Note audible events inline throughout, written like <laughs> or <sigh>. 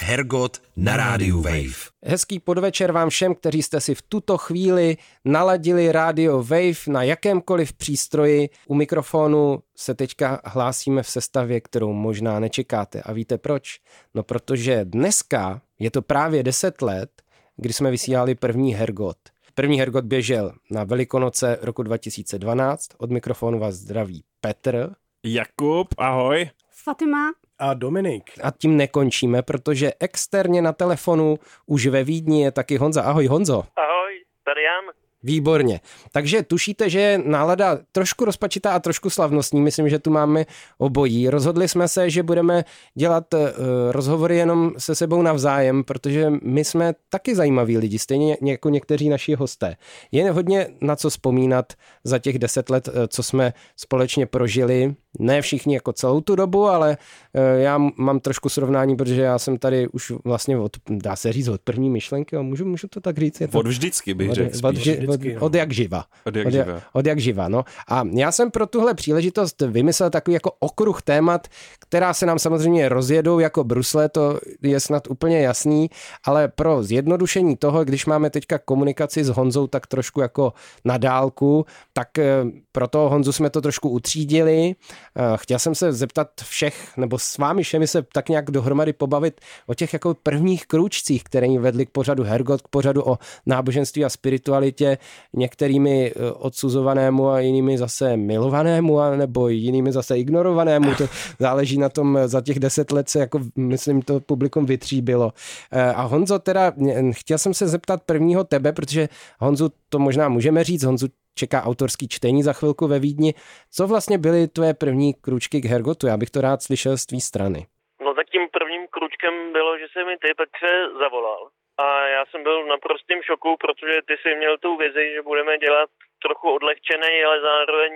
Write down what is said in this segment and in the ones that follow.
Hergot na rádiu Wave. Hezký podvečer vám všem, kteří jste si v tuto chvíli naladili rádio Wave na jakémkoliv přístroji. U mikrofonu se teďka hlásíme v sestavě, kterou možná nečekáte. A víte proč? No protože dneska je to právě 10 let, kdy jsme vysílali první Hergot. První Hergot běžel na Velikonoce roku 2012. Od mikrofonu vás zdraví Petr. Jakub, ahoj. Fatima. A Dominik. A tím nekončíme, protože externě na telefonu už ve Vídni je taky Honza. Ahoj Honzo. Ahoj, tady Jan. Výborně. Takže tušíte, že je nálada trošku rozpačitá a trošku slavnostní. Myslím, že tu máme obojí. Rozhodli jsme se, že budeme dělat uh, rozhovory jenom se sebou navzájem, protože my jsme taky zajímaví lidi, stejně jako někteří naši hosté. Je hodně na co vzpomínat za těch deset let, eh, co jsme společně prožili. Ne všichni jako celou tu dobu, ale uh, já mám trošku srovnání, protože já jsem tady už vlastně od, dá se říct, od první myšlenky, můžu, můžu to tak říct? Je to, Od vždycky bych řekl od, spíš. od, Vždycky, no. od jak živa. Od jak od, živa. od jak živa, no. A já jsem pro tuhle příležitost vymyslel takový jako okruh témat, která se nám samozřejmě rozjedou jako brusle, to je snad úplně jasný, ale pro zjednodušení toho, když máme teďka komunikaci s Honzou tak trošku jako na dálku, tak eh, pro toho Honzu jsme to trošku utřídili. Eh, Chtěl jsem se zeptat všech, nebo s vámi všemi se tak nějak dohromady pobavit o těch jako prvních krůčcích, které vedly k pořadu Hergot, k pořadu o náboženství a spiritualitě, některými eh, odsuzovanému a jinými zase milovanému, a nebo jinými zase ignorovanému. To <laughs> záleží na tom, za těch deset let se jako, myslím, to publikum vytříbilo. Eh, A Honzo, teda chtěl jsem se zeptat prvního tebe, protože Honzu to možná můžeme říct, Honzu čeká autorský čtení za chvilku ve Vídni. Co vlastně byly tvoje první kručky k Hergotu? Já bych to rád slyšel z tvý strany. No tak tím prvním kručkem bylo, že se mi ty Petře zavolal. A já jsem byl v naprostém šoku, protože ty jsi měl tu vizi, že budeme dělat trochu odlehčený, ale zároveň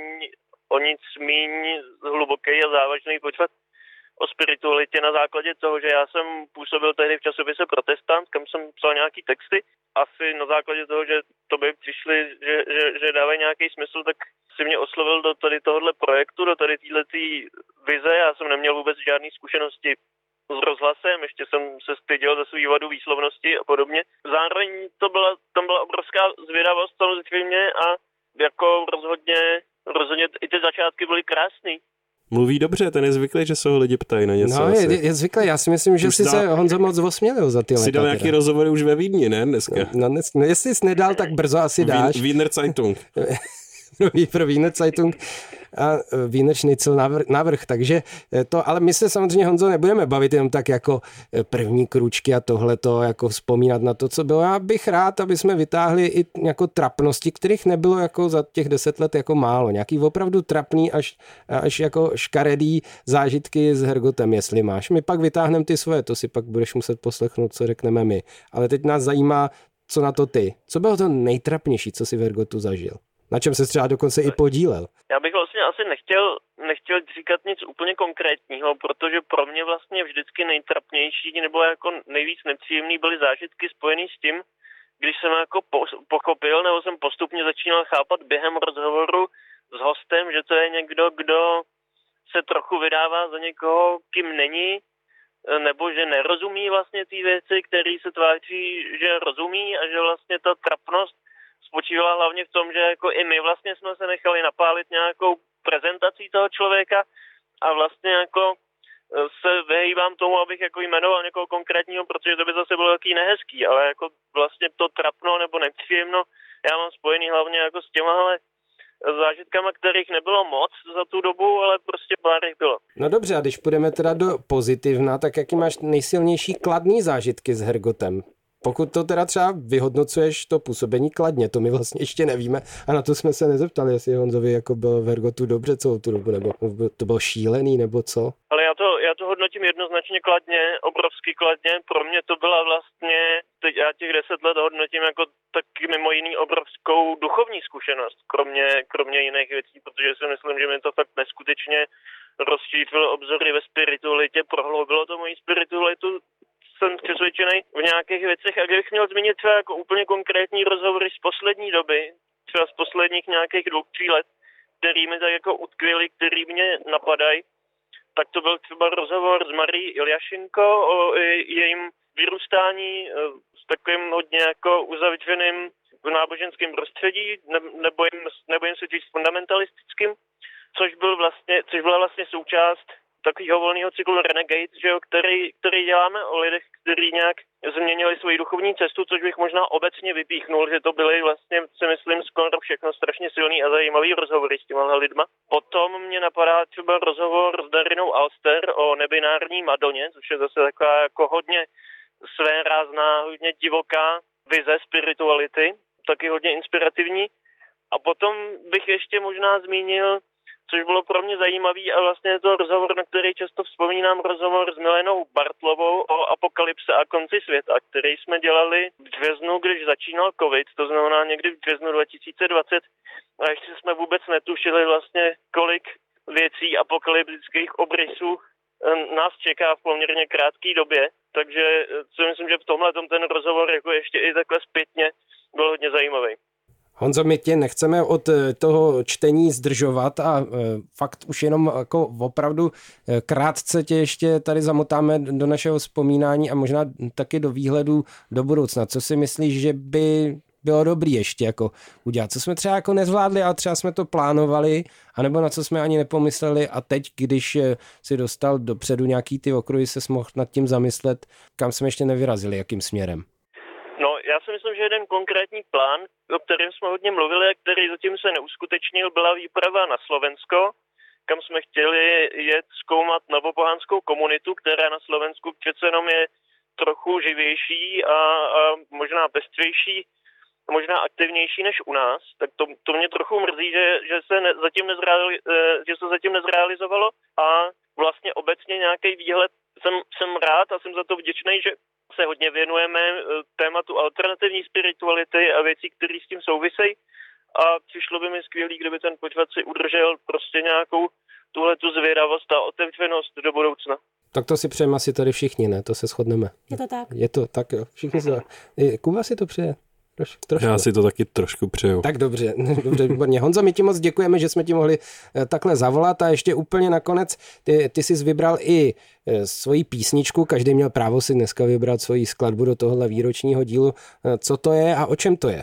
o nic míň hluboký a závažný počvat o spiritualitě na základě toho, že já jsem působil tehdy v časopise Protestant, kam jsem psal nějaký texty. Asi na základě toho, že to by přišli, že, že, že dávají nějaký smysl, tak si mě oslovil do tady tohohle projektu, do tady této vize. Já jsem neměl vůbec žádné zkušenosti rozhlasem, ještě jsem se styděl za svý vadu výslovnosti a podobně. Zároveň to byla, tam byla obrovská zvědavost samozřejmě a jako rozhodně, rozhodně i ty začátky byly krásný. Mluví dobře, ten je zvyklý, že se ho lidi ptají na něco. No, asi. je, je zvyklé, já si myslím, že Už si dá- se Honzo moc osmělil za ty Si dal leta. nějaký teda. rozhovory už ve Vídni, ne, dneska? No, dnes, no, jestli jsi nedal, tak brzo asi dáš. Wien- Wiener Zeitung. <laughs> pro, pro Wiener Zeitung a Wiener Schnitzel navrh, navrh. Takže eh, to, ale my se samozřejmě, Honzo, nebudeme bavit jenom tak jako eh, první kručky a tohle to jako vzpomínat na to, co bylo. Já bych rád, aby jsme vytáhli i jako trapnosti, kterých nebylo jako za těch deset let jako málo. Nějaký opravdu trapný až, až jako škaredý zážitky s Hergotem, jestli máš. My pak vytáhneme ty svoje, to si pak budeš muset poslechnout, co řekneme my. Ale teď nás zajímá, co na to ty. Co bylo to nejtrapnější, co si v Hergotu zažil? Na čem se třeba dokonce i podílel. Já bych vlastně asi nechtěl, nechtěl říkat nic úplně konkrétního, protože pro mě vlastně vždycky nejtrapnější nebo jako nejvíc nepříjemný byly zážitky spojený s tím, když jsem jako po- pochopil nebo jsem postupně začínal chápat během rozhovoru s hostem, že to je někdo, kdo se trochu vydává za někoho, kým není, nebo že nerozumí vlastně ty věci, který se tváří, že rozumí a že vlastně ta trapnost spočívala hlavně v tom, že jako i my vlastně jsme se nechali napálit nějakou prezentací toho člověka a vlastně jako e, se vyhýbám tomu, abych jako jmenoval někoho konkrétního, protože to by zase bylo taký nehezký, ale jako vlastně to trapno nebo nepříjemno já mám spojený hlavně jako s těmahle zážitkama, kterých nebylo moc za tu dobu, ale prostě pár jich bylo. No dobře, a když půjdeme teda do pozitivna, tak jaký máš nejsilnější kladný zážitky s Hergotem? Pokud to teda třeba vyhodnocuješ to působení kladně, to my vlastně ještě nevíme a na to jsme se nezeptali, jestli Honzovi jako bylo v Hergotu dobře celou tu dobu, nebo to bylo šílený, nebo co? Ale já to, já to hodnotím jednoznačně kladně, obrovsky kladně. Pro mě to byla vlastně, teď já těch deset let hodnotím jako taky mimo jiný obrovskou duchovní zkušenost, kromě, kromě jiných věcí, protože si myslím, že mi to fakt neskutečně rozšířilo obzory ve spiritualitě, prohloubilo to moji spiritualitu pouštěný v nějakých věcech. A kdybych měl zmínit třeba jako úplně konkrétní rozhovory z poslední doby, třeba z posledních nějakých dvou, tří let, který mi tak jako utkvěli, který mě napadají, tak to byl třeba rozhovor s Marí Iljašinko o jejím vyrůstání s takovým hodně jako uzavřeným v náboženském prostředí, ne, nebojím, nebojím se říct fundamentalistickým, což, byl vlastně, což byla vlastně součást takového volného cyklu Renegade, že jo, který, který děláme o lidech, kteří nějak změnili svoji duchovní cestu, což bych možná obecně vypíchnul, že to byly vlastně, si myslím, skoro všechno strašně silný a zajímavý rozhovory s těma lidma. Potom mě napadá třeba rozhovor s Darinou Alster o nebinární Madoně, což je zase taková jako hodně své rázná, hodně divoká vize spirituality, taky hodně inspirativní. A potom bych ještě možná zmínil což bylo pro mě zajímavý a vlastně je to rozhovor, na který často vzpomínám, rozhovor s Milenou Bartlovou o apokalypse a konci světa, který jsme dělali v březnu, když začínal covid, to znamená někdy v březnu 2020 a ještě jsme vůbec netušili vlastně, kolik věcí apokalyptických obrysů eh, nás čeká v poměrně krátké době, takže eh, si myslím, že v tomhle ten rozhovor jako ještě i takhle zpětně byl hodně zajímavý. Honzo, my tě nechceme od eh, toho čtení zdržovat a eh, fakt už jenom jako opravdu eh, krátce tě ještě tady zamotáme do našeho vzpomínání a možná taky do výhledu do budoucna. Co si myslíš, že by bylo dobrý ještě jako udělat? Co jsme třeba jako nezvládli a třeba jsme to plánovali, anebo na co jsme ani nepomysleli a teď, když si dostal dopředu nějaký ty okruhy, se mohl nad tím zamyslet, kam jsme ještě nevyrazili, jakým směrem? Já si myslím, že jeden konkrétní plán, o kterém jsme hodně mluvili a který zatím se neuskutečnil, byla výprava na Slovensko, kam jsme chtěli jet zkoumat novopohánskou komunitu, která na Slovensku přece jenom je trochu živější a, a možná pestřejší, možná aktivnější než u nás, tak to, to mě trochu mrzí, že, že, se ne, zatím nezreali, eh, že se zatím nezrealizovalo a vlastně obecně nějaký výhled jsem, jsem rád a jsem za to vděčný, že se hodně věnujeme eh, tématu alternativní spirituality a věcí, které s tím souvisejí. A přišlo by mi skvělý, kdyby ten pořad si udržel prostě nějakou tuhle tu zvědavost a otevřenost do budoucna. Tak to si přejeme asi tady všichni, ne? To se shodneme. Je to tak. Je to tak, jo. Všichni to... <laughs> Kuba si to přeje. Troš, trošku. Já si to taky trošku přeju. Tak dobře, <laughs> dobře, výborně. Honzo, my ti moc děkujeme, že jsme ti mohli eh, takhle zavolat a ještě úplně nakonec, ty, ty jsi vybral i eh, svoji písničku, každý měl právo si dneska vybrat svoji skladbu do tohohle výročního dílu. Eh, co to je a o čem to je?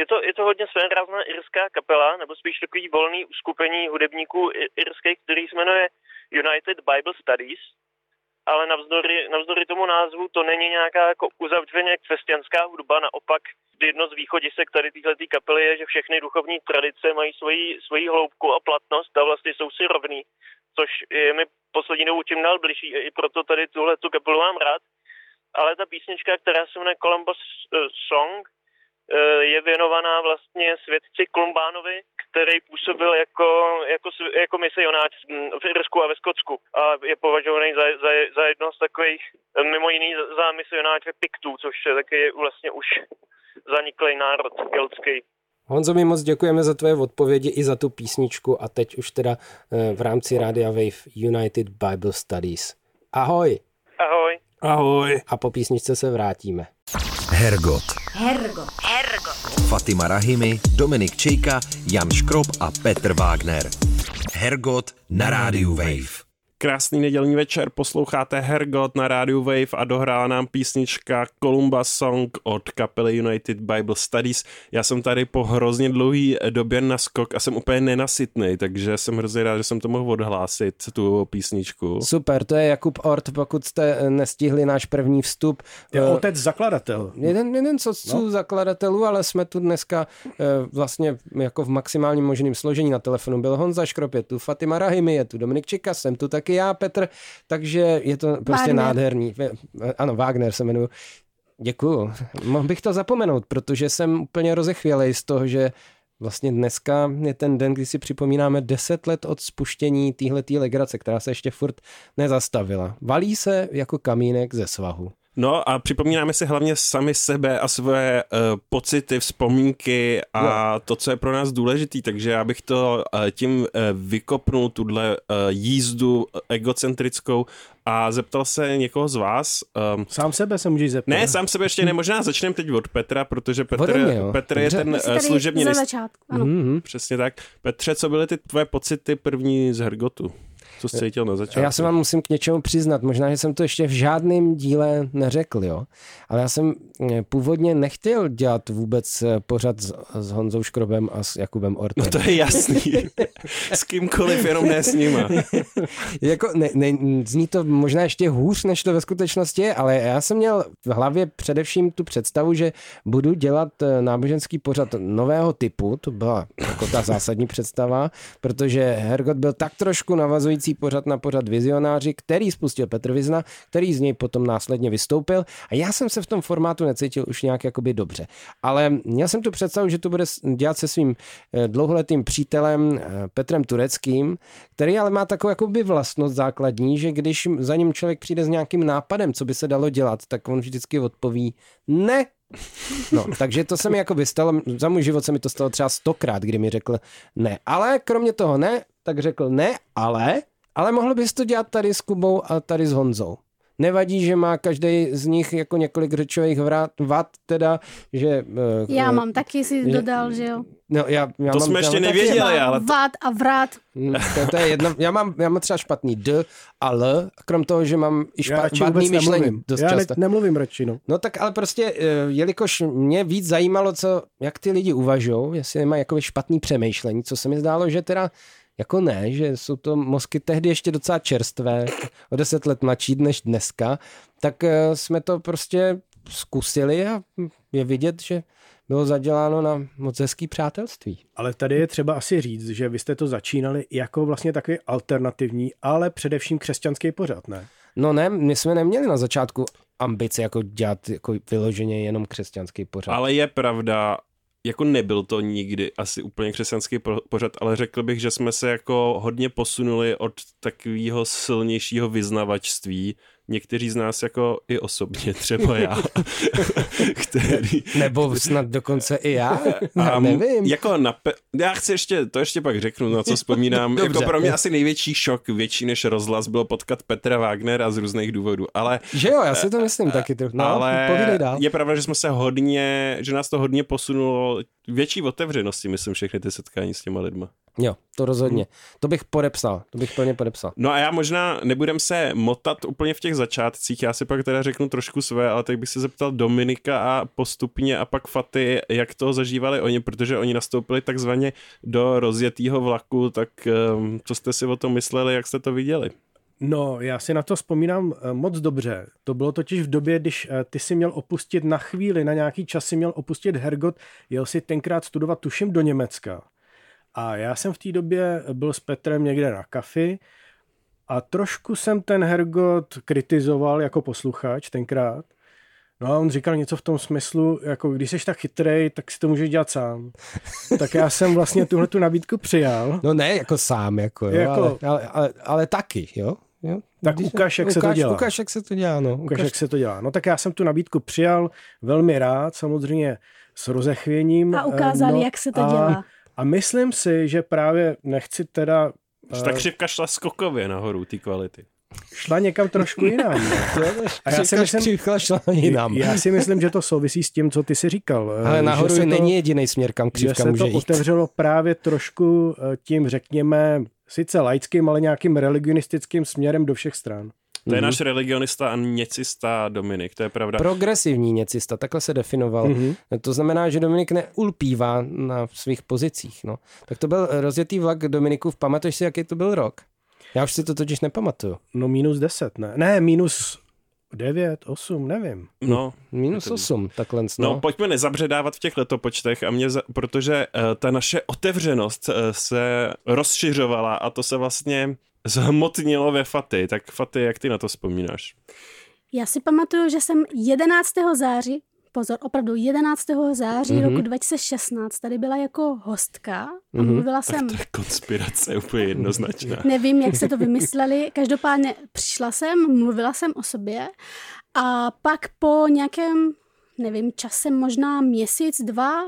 Je to, je to hodně svérázná irská kapela, nebo spíš takový volný uskupení hudebníků irských, který se jmenuje United Bible Studies ale navzdory, navzdory tomu názvu to není nějaká jako uzavřeně křesťanská hudba, naopak jedno z východisek tady téhle kapely je, že všechny duchovní tradice mají svoji, svoji hloubku a platnost a vlastně jsou si rovný, což je mi poslední dobou čím dál bližší, i proto tady tuhle tu kapelu mám rád. Ale ta písnička, která se jmenuje Columbus eh, Song, je věnovaná vlastně svědci Kolumbánovi, který působil jako, jako, jako misionář v Irsku a ve Skotsku a je považovaný za, za, za jedno z takových, mimo jiný za misionáře Piktů, což je taky vlastně už zaniklý národ keltský. Honzo, my moc děkujeme za tvoje odpovědi i za tu písničku a teď už teda eh, v rámci Radia Wave United Bible Studies. Ahoj! Ahoj! Ahoj! A po písničce se vrátíme. Hergot. Hergot. Hergot. Fatima Rahimi, Dominik Čejka, Jan Škrob a Petr Wagner. Hergot na rádiu Wave. Krásný nedělní večer, posloucháte Hergot na rádiu Wave a dohrála nám písnička Columbus Song od kapely United Bible Studies. Já jsem tady po hrozně dlouhý době na skok a jsem úplně nenasytný, takže jsem hrozně rád, že jsem to mohl odhlásit, tu písničku. Super, to je Jakub Ort, pokud jste nestihli náš první vstup. Je uh, otec zakladatel. Jeden, jeden co no. zakladatelů, ale jsme tu dneska uh, vlastně jako v maximálním možným složení na telefonu. Byl Honza Škrop, je tu Fatima Rahimi, je tu Dominik Čika, jsem tu taky taky já, Petr, takže je to prostě Wagner. nádherný. Ano, Wagner se jmenuji. Děkuju. Mohl bych to zapomenout, protože jsem úplně rozechvělej z toho, že vlastně dneska je ten den, kdy si připomínáme 10 let od spuštění téhletý legrace, která se ještě furt nezastavila. Valí se jako kamínek ze svahu. No a připomínáme si hlavně sami sebe a své uh, pocity, vzpomínky a no. to, co je pro nás důležitý, takže já bych to uh, tím uh, vykopnul, tuhle uh, jízdu egocentrickou a zeptal se někoho z vás. Um, sám sebe se můžeš zeptat. Ne, sám sebe ještě ne, možná začneme teď od Petra, protože Petr, mě, Petr je ten uh, služební... Za začátku, ano. Mm-hmm. Přesně tak. Petře, co byly ty tvoje pocity první z Hergotu? Jsi cítil na začátku? Já se vám musím k něčemu přiznat. Možná, že jsem to ještě v žádném díle neřekl, jo. Ale já jsem eh, původně nechtěl dělat vůbec eh, pořad s, s Honzou Škrobem a s Jakubem Ortem. No to je jasný. <laughs> s kýmkoliv, jenom ne s nima. <laughs> jako, ne, ne, zní to možná ještě hůř, než to ve skutečnosti je, ale já jsem měl v hlavě především tu představu, že budu dělat eh, náboženský pořad nového typu, to byla jako ta zásadní představa, protože Hergot byl tak trošku navazující další pořad na pořad Vizionáři, který spustil Petr Vizna, který z něj potom následně vystoupil a já jsem se v tom formátu necítil už nějak jakoby dobře. Ale měl jsem tu představu, že to bude dělat se svým eh, dlouholetým přítelem eh, Petrem Tureckým, který ale má takovou jakoby vlastnost základní, že když za ním člověk přijde s nějakým nápadem, co by se dalo dělat, tak on vždycky odpoví ne, No, takže to se mi jako stalo, za můj život se mi to stalo třeba stokrát, kdy mi řekl ne. Ale kromě toho ne, tak řekl ne, ale ale mohl bys to dělat tady s Kubou a tady s Honzou. Nevadí, že má každý z nich jako několik řečových vad, teda, že... Uh, já uh, mám taky, si že, dodal, že jo. No, já, já to mám, jsme ještě nevěděli, ale... Vad a vrat. Hmm, to, to je jedno, já mám, já mám třeba špatný D a L, krom toho, že mám i špatný myšlení. Dost já často. nemluvím radši, no. No tak ale prostě, eh, jelikož mě víc zajímalo, co, jak ty lidi uvažují, jestli nemají jako špatný přemýšlení, co se mi zdálo, že teda jako ne, že jsou to mozky tehdy ještě docela čerstvé, o deset let mladší než dneska, tak eh, jsme to prostě zkusili a je vidět, že bylo zaděláno na moc hezký přátelství. Ale tady je třeba asi říct, že vy jste to začínali jako vlastně takový alternativní, ale především křesťanský pořad, ne? No ne, my jsme neměli na začátku ambice jako dělat jako vyloženě jenom křesťanský pořad. Ale je pravda, jako nebyl to nikdy asi úplně křesťanský pořad, ale řekl bych, že jsme se jako hodně posunuli od takového silnějšího vyznavačství někteří z nás jako i osobně, <laughs> třeba já, <laughs> který... Nebo snad dokonce i já, <laughs> já nevím. Jako na pe... Já chci ještě, to ještě pak řeknu, na co vzpomínám. jako pro mě asi největší šok, větší než rozhlas, bylo potkat Petra Wagnera z různých důvodů, ale... Že jo, já si to myslím taky. No, ale dál. je pravda, že jsme se hodně, že nás to hodně posunulo větší otevřenosti, myslím, všechny ty setkání s těma lidma. Jo, to rozhodně. To bych podepsal, to bych plně podepsal. No a já možná nebudem se motat úplně v těch začátcích, já si pak teda řeknu trošku své, ale tak bych se zeptal Dominika a postupně a pak Faty, jak to zažívali oni, protože oni nastoupili takzvaně do rozjetého vlaku, tak um, co jste si o tom mysleli, jak jste to viděli? No, já si na to vzpomínám eh, moc dobře. To bylo totiž v době, když eh, ty si měl opustit na chvíli, na nějaký čas si měl opustit Hergot, jel si tenkrát studovat, tuším, do Německa. A já jsem v té době byl s Petrem někde na kafi a trošku jsem ten Hergot kritizoval jako posluchač tenkrát. No a on říkal něco v tom smyslu, jako když jsi tak chytrej, tak si to můžeš dělat sám. tak já jsem vlastně tuhle tu nabídku přijal. No ne jako sám, jako, jo, jako ale, ale, ale, ale taky, jo. Jo? Tak Když ukáž, jak ukáž, se to dělá. Ukáž, jak se to dělá, no. Ukáž, ukáž, jak se to dělá. No tak já jsem tu nabídku přijal velmi rád, samozřejmě s rozechvěním. A ukázali, no, jak se to a, dělá. A myslím si, že právě nechci teda... Že ta eh, křivka šla skokově nahoru, ty kvality. Šla někam trošku jinam. <laughs> A já si myslím, šla jinam. Já si myslím, že to souvisí s tím, co ty si říkal. Eh, Ale nahoru to, není jediný směr, kam křivka že se může to jít. otevřelo právě trošku eh, tím, řekněme, sice laickým, ale nějakým religionistickým směrem do všech stran. To je mm-hmm. náš religionista a něcista Dominik, to je pravda. Progresivní něcista, takhle se definoval. Mm-hmm. To znamená, že Dominik neulpívá na svých pozicích. No. Tak to byl rozjetý vlak Dominiku, pamatuješ si, jaký to byl rok? Já už si to totiž nepamatuju. No minus 10, ne? Ne, minus 9, 8, nevím. No. Minus 8, takhle. No. no, pojďme nezabředávat v těch letopočtech, a mě, za, protože uh, ta naše otevřenost uh, se rozšiřovala a to se vlastně zhmotnilo ve Faty. Tak Faty, jak ty na to vzpomínáš? Já si pamatuju, že jsem 11. září, pozor, opravdu 11. září mm-hmm. roku 2016 tady byla jako hostka a mm-hmm. mluvila jsem... Tak to je konspirace úplně jednoznačná. <laughs> Nevím, jak se to vymysleli, každopádně přišla jsem, mluvila jsem o sobě A pak po nějakém, nevím, časem, možná měsíc, dva,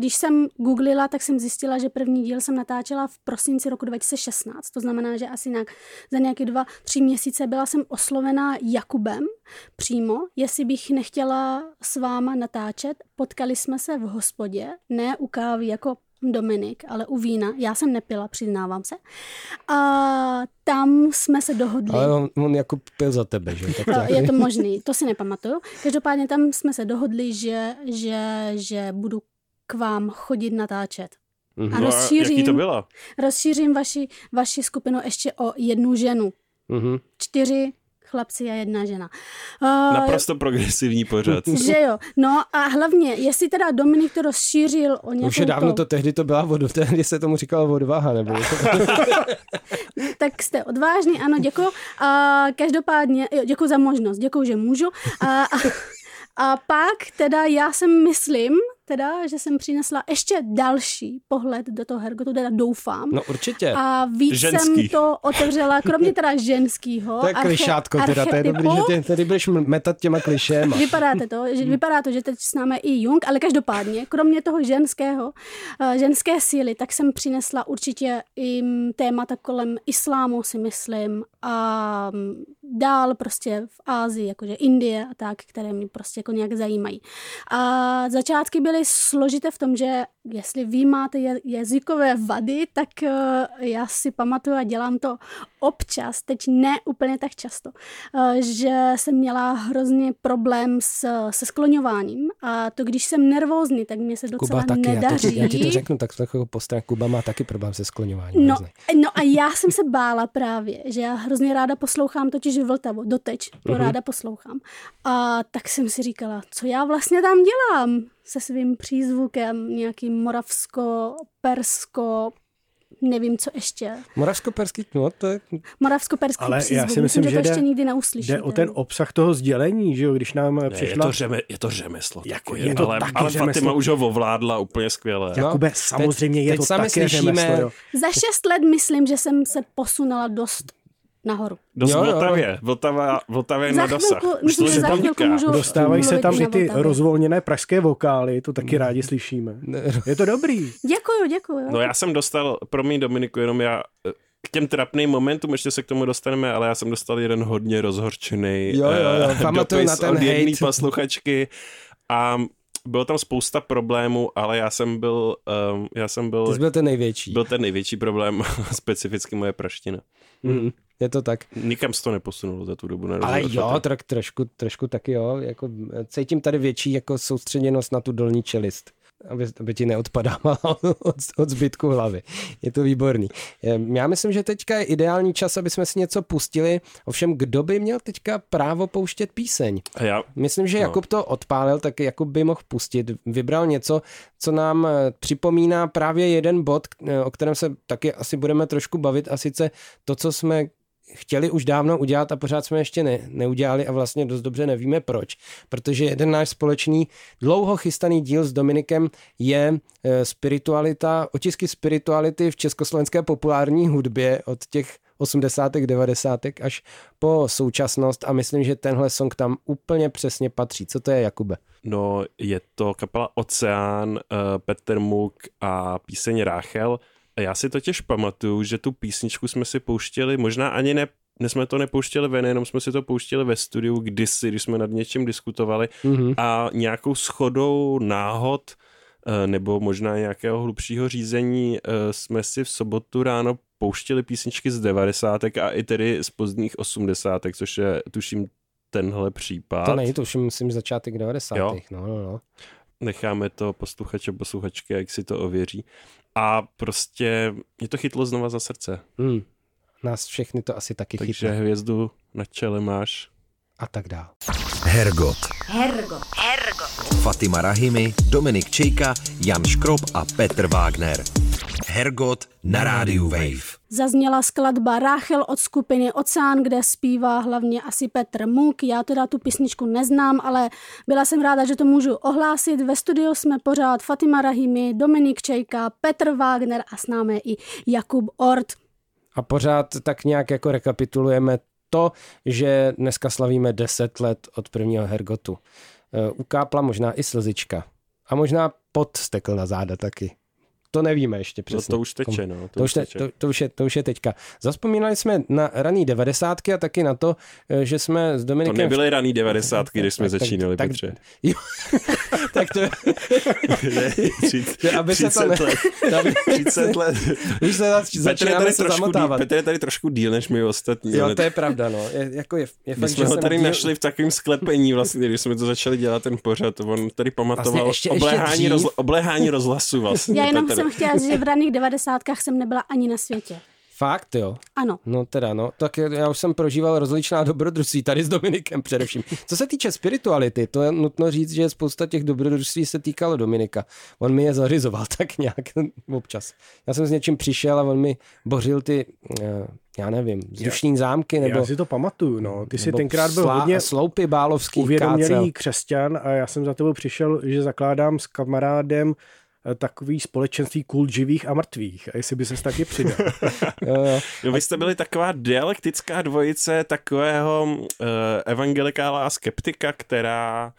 když jsem googlila, tak jsem zjistila, že první díl jsem natáčela v prosinci roku 2016. To znamená, že asi nějak, za nějaké dva, tři měsíce byla jsem oslovená Jakubem přímo, jestli bych nechtěla s váma natáčet. Potkali jsme se v hospodě, ne u kávy jako Dominik, ale u vína. Já jsem nepila, přiznávám se. A tam jsme se dohodli. Ale on, on jako pil za tebe, že? Tak no, je to možný, to si nepamatuju. Každopádně tam jsme se dohodli, že, že, že budu k vám chodit natáčet. Mm-hmm. A rozšířím, no a jaký to bylo? rozšířím vaši, vaši skupinu ještě o jednu ženu. Mm-hmm. Čtyři chlapci a jedna žena. Uh, Naprosto progresivní pořad. <laughs> Že jo. No a hlavně, jestli teda Dominik to rozšířil o nějakou... Už je dávno to, tehdy to byla vodu, <laughs> tehdy se tomu říkalo odvaha, nebo... <laughs> tak jste odvážný, ano, děkuji. A každopádně, jo, děkuji za možnost, děkuji, že můžu. A, a, a pak teda já jsem myslím, teda, že jsem přinesla ještě další pohled do toho Hergotu, teda doufám. No určitě. A víc Ženský. jsem to otevřela, kromě teda ženskýho. <laughs> To je klišátko teda, to je dobrý, že ty, tady budeš metat těma klišéma. Vypadáte to, že, vypadá to, že teď s námi i Jung, ale každopádně, kromě toho ženského, eh, ženské síly, tak jsem přinesla určitě i témata kolem islámu, si myslím, a dál prostě v Ázii, jakože Indie a tak, které mě prostě jako nějak zajímají. A začátky byly složité v tom, že jestli vy máte jazykové vady, tak uh, já si pamatuju a dělám to občas, teď ne úplně tak často, uh, že jsem měla hrozně problém s, se skloňováním a to, když jsem nervózní, tak mě se docela Kuba taky, nedaří. Já, to, já ti to řeknu, tak jako postrach, Kuba má taky problém se skloňováním. No, no a já jsem se bála právě, že já hrozně ráda poslouchám totiž Vltavu, doteď to uh-huh. ráda poslouchám. A tak jsem si říkala, co já vlastně tam dělám? Se svým přízvukem, nějaký moravsko, persko, nevím, co ještě. Moravsko-perský, no to je... Moravsko-perský Ale přízvuk. já si myslím, myslím že, že to ještě nikdy neuslyšíte. Jde o ten obsah toho sdělení, že jo, když nám ne, přišla... Je to, řeme, je to řemeslo. Jako je, je to ale, taky ale řemeslo. Fatima už ho ovládla úplně skvěle. No, Jakube, samozřejmě teď, je to teď také slyšíme... řemeslo. Jo. Za šest let myslím, že jsem se posunula dost nahoru. Dost jo, Vltavě. Vltava, Vltavě je na dosah. myslím, že za chvilku můžu Dostávají se tam i ty rozvolněné pražské vokály, to taky rádi slyšíme. Je to dobrý. Děkuju, děkuju. No já jsem dostal, promiň Dominiku, jenom já eh, k těm trapným momentům, ještě se k tomu dostaneme, ale já jsem dostal jeden hodně rozhorčený jo, jo, jo. Uh, dopis na ten od jedné posluchačky a bylo tam spousta problémů, ale já jsem byl... Um, já jsem byl... Ty jsi byl ten největší. Byl ten největší problém, <laughs> specificky moje praština. Mm. Je to tak. Nikam se to neposunulo za tu dobu. Ale jo, tro, trošku, trošku taky jo. Jako, cítím tady větší jako soustředěnost na tu dolní čelist aby, aby ti neodpadával <laughs> od, od zbytku hlavy. Je to výborný. Já myslím, že teďka je ideální čas, aby jsme si něco pustili. Ovšem, kdo by měl teďka právo pouštět píseň? Já. Myslím, že no. Jakub to odpálil, tak Jakub by mohl pustit. Vybral něco, co nám eh, připomíná právě jeden bod, eh, o kterém se taky asi budeme trošku bavit, a sice to, co jsme chtěli už dávno udělat a pořád jsme ještě ne, neudělali a vlastně dost dobře nevíme proč. Protože jeden náš společný dlouho chystaný díl s Dominikem je e, spiritualita, otisky spirituality v československé populární hudbě od těch 80. 90. až po současnost a myslím, že tenhle song tam úplně přesně patří. Co to je, Jakube? No, je to kapela Oceán, uh, Petr Muk a píseň Ráchel. Já si totiž pamatuju, že tu písničku jsme si pouštěli, možná ani ne ne jsme to nepouštěli ven, jenom jsme si to pouštěli ve studiu kdysi, když jsme nad něčím diskutovali mm-hmm. a nějakou schodou náhod eh, nebo možná nějakého hlubšího řízení eh, jsme si v sobotu ráno pouštěli písničky z 90. a i tedy z pozdních 80. což je tuším tenhle případ. To není, to už myslím začátek 90. Jo? No, no, no. Necháme to posluchače, posluchačky, jak si to ověří. A prostě mě to chytlo znova za srdce. Hmm. Nás všechny to asi taky Takže chytlo. Takže hvězdu na čele máš. A tak dál. Hergot. Hergot. Hergot. Fatima Rahimi, Dominik Čejka, Jan Škrob a Petr Wagner. Hergot na rádiu Wave. Zazněla skladba Ráchel od skupiny Oceán, kde zpívá hlavně asi Petr Muk. Já teda tu písničku neznám, ale byla jsem ráda, že to můžu ohlásit. Ve studiu jsme pořád Fatima Rahimi, Dominik Čejka, Petr Wagner a s námi i Jakub Ort. A pořád tak nějak jako rekapitulujeme to, že dneska slavíme 10 let od prvního Hergotu. Eh, ukápla možná i slzička. A možná pot stekl na záda taky. To nevíme ještě přesně. No to už teče, no. To, to, už, te, to, to, už je, to už je teďka. Zaspomínali jsme na raný devadesátky a taky na to, eh, že jsme s Dominikem... To nebyly raný devadesátky, když jsme tak, začínali, tak, Petře. <laughs> Jo, tak to... ne, tři, <laughs> aby 30 se to ne, let. <laughs> Aby, 30 let. Už se zač, začínáme se zamotávat. Petr je tady trošku díl, než my ostatní. Jo, to je pravda, no. Je, jako je, je my fakt, jsme ho tady díl... našli v takovém sklepení, vlastně, když jsme to začali dělat ten pořad. On tady pamatoval vlastně ještě, obléhání, ještě rozla, obléhání rozhlasu vlastně. Já jenom. Jsem chtěla říct, že v raných devadesátkách jsem nebyla ani na světě. Fakt, jo? Ano. No teda, no. Tak já už jsem prožíval rozličná dobrodružství, tady s Dominikem především. Co se týče spirituality, to je nutno říct, že spousta těch dobrodružství se týkalo Dominika. On mi je zařizoval <laughs> tak nějak občas. Já jsem s něčím přišel a on mi bořil ty, eh, já nevím, vzdušní zámky, nebo... Já si to pamatuju, no. Ty jsi tenkrát byl slá, hodně sloupy bálovský uvědomělý kácel. křesťan a já jsem za tebou přišel, že zakládám s kamarádem takový společenství kult živých a mrtvých. A jestli by se taky přidal. <laughs> jo, vy jste byli taková dialektická dvojice takového uh, evangelikála a skeptika, která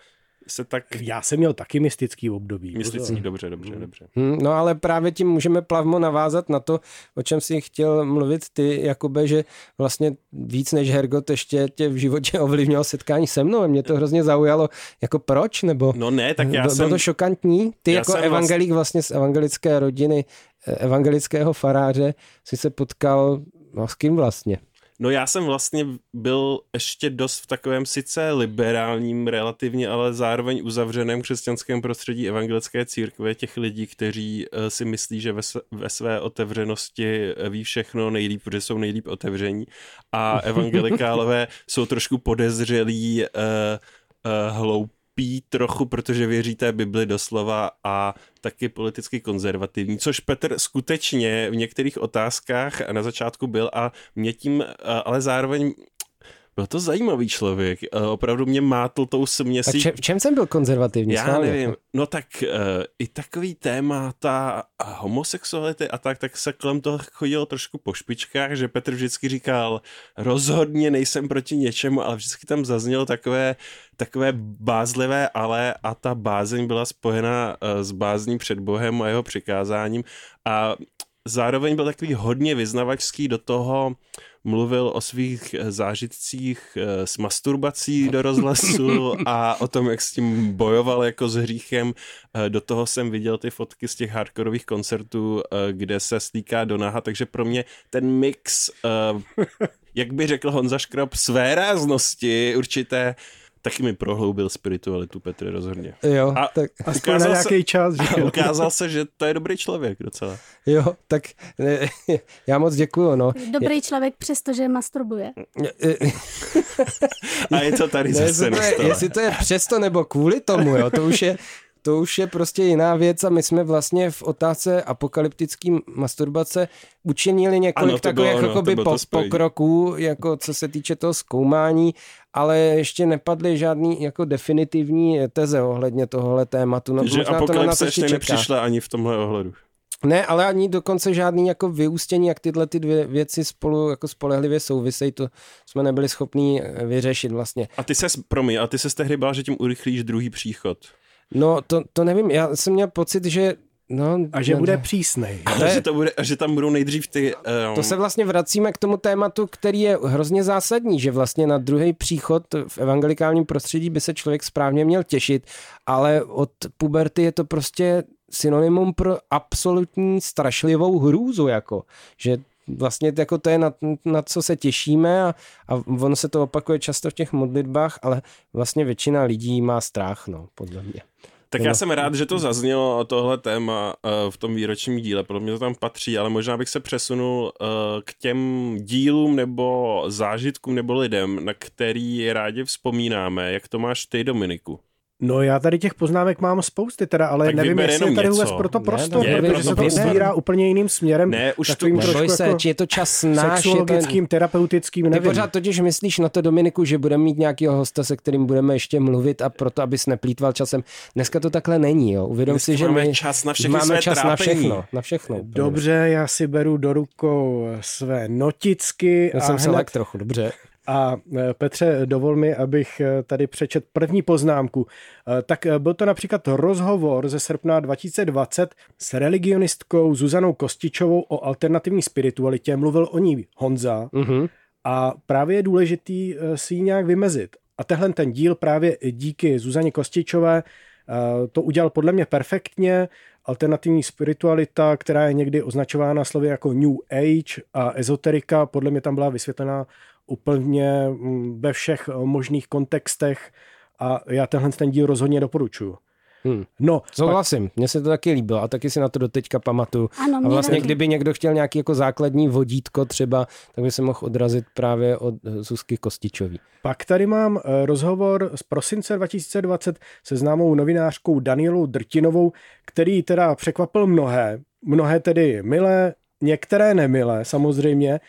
se tak... Já jsem měl taky mystický období. Mystický, pozor. dobře, dobře, hmm. dobře. Hmm, no ale právě tím můžeme plavmo navázat na to, o čem si chtěl mluvit ty, Jakube, že vlastně víc než Hergot ještě tě v životě <laughs> ovlivnilo setkání se mnou. Mě to hrozně zaujalo. Jako proč? Nebo no ne, tak já bylo jsem... to šokantní? Ty jako evangelík vlastně z evangelické rodiny, eh, evangelického faráře, si se potkal no, s kým vlastně? No já jsem vlastně byl ještě dost v takovém sice liberálním relativně, ale zároveň uzavřeném křesťanském prostředí evangelické církve těch lidí, kteří uh, si myslí, že ve, ve své otevřenosti eh, ví všechno nejlíp, protože jsou nejlíp otevření. A <laughs> evangelikálové jsou trošku podezřelí, uh, uh, hloupí pí trochu, protože věří té Bibli doslova a taky politicky konzervativní, což Petr skutečně v některých otázkách na začátku byl a mě tím ale zároveň byl to zajímavý člověk. Opravdu mě mátl tou směsí. A če, v čem jsem byl konzervativní? Já Slavě? nevím. No tak uh, i takový témata a homosexuality a tak, tak se kolem toho chodilo trošku po špičkách, že Petr vždycky říkal, rozhodně nejsem proti něčemu, ale vždycky tam zaznělo takové, takové bázlivé ale a ta bázeň byla spojena uh, s bázní před Bohem a jeho přikázáním a zároveň byl takový hodně vyznavačský do toho, mluvil o svých eh, zážitcích eh, s masturbací do rozhlasu <laughs> a o tom, jak s tím bojoval jako s hříchem. Eh, do toho jsem viděl ty fotky z těch hardkorových koncertů, kde se stýká do naha, takže pro mě ten mix, <laughs> jak by řekl Honza Škrab, své ráznosti určité taky mi prohloubil spiritualitu Petr rozhodně. Jo, a tak ukázal na nějaký se, čas. Že? ukázal se, že to je dobrý člověk docela. Jo, tak ne, <laughs> já moc děkuju. No. Dobrý je... člověk, přestože masturbuje. a je to tady ne, zase jestli to, je, jestli to je přesto nebo kvůli tomu, jo, to už je to už je prostě jiná věc a my jsme vlastně v otázce apokalyptický masturbace učinili několik ano, takových bylo, jakoby po, pokroků, jako co se týče toho zkoumání, ale ještě nepadly žádný jako definitivní teze ohledně tohohle tématu. No, že apokalypse ještě nepřišla ani v tomhle ohledu. Ne, ale ani dokonce žádný jako vyústění, jak tyhle ty dvě věci spolu jako spolehlivě souvisejí, to jsme nebyli schopní eh, vyřešit vlastně. A ty se, promiň, a ty se tehdy bál, že tím urychlíš druhý příchod. No, to, to nevím, já jsem měl pocit, že No, a že ne, bude přísnej. A, že to bude, a že tam budou nejdřív ty... Um... To se vlastně vracíme k tomu tématu, který je hrozně zásadní, že vlastně na druhý příchod v evangelikálním prostředí by se člověk správně měl těšit, ale od puberty je to prostě synonymum pro absolutní strašlivou hrůzu, jako, že vlastně jako to je na, na co se těšíme a, a ono se to opakuje často v těch modlitbách, ale vlastně většina lidí má strach, no, podle mě. Tak já jsem rád, že to zaznělo tohle téma uh, v tom výročním díle, podle mě to tam patří, ale možná bych se přesunul uh, k těm dílům nebo zážitkům nebo lidem, na který rádi vzpomínáme. Jak to máš ty, Dominiku? No já tady těch poznámek mám spousty teda, ale tak nevím, jestli je tady vůbec pro to prostor, ne, protože se to ubírá úplně jiným směrem. Ne, už to neboj se, jako je to čas náš. Sexuologickým, to... terapeutickým, nevím. Ty pořád totiž myslíš na to, Dominiku, že budeme mít nějakého hosta, se kterým budeme ještě mluvit a proto, abys neplýtval časem. Dneska to takhle není, jo. Uvědom si, že máme my čas na všechny máme čas trápení. na všechno, na všechno. Dobře, já si beru do rukou své noticky. Já jsem se lek trochu, dobře. A Petře, dovol mi, abych tady přečet první poznámku. Tak byl to například rozhovor ze srpna 2020 s religionistkou Zuzanou Kostičovou o alternativní spiritualitě. Mluvil o ní Honza. Mm-hmm. A právě je důležitý si ji nějak vymezit. A tehle ten díl právě díky Zuzaně Kostičové to udělal podle mě perfektně. Alternativní spiritualita, která je někdy označována slovy jako New Age a ezoterika, podle mě tam byla vysvětlená úplně mm, ve všech možných kontextech a já tenhle ten díl rozhodně doporučuji. Hmm. No, Souhlasím, pak... mně se to taky líbilo a taky si na to doteďka pamatuju. Ano, a vlastně, taky. kdyby někdo chtěl nějaký jako základní vodítko třeba, tak by se mohl odrazit právě od Zuzky Kostičový. Pak tady mám eh, rozhovor z prosince 2020 se známou novinářkou Danielou Drtinovou, který teda překvapil mnohé, mnohé tedy milé, některé nemilé samozřejmě,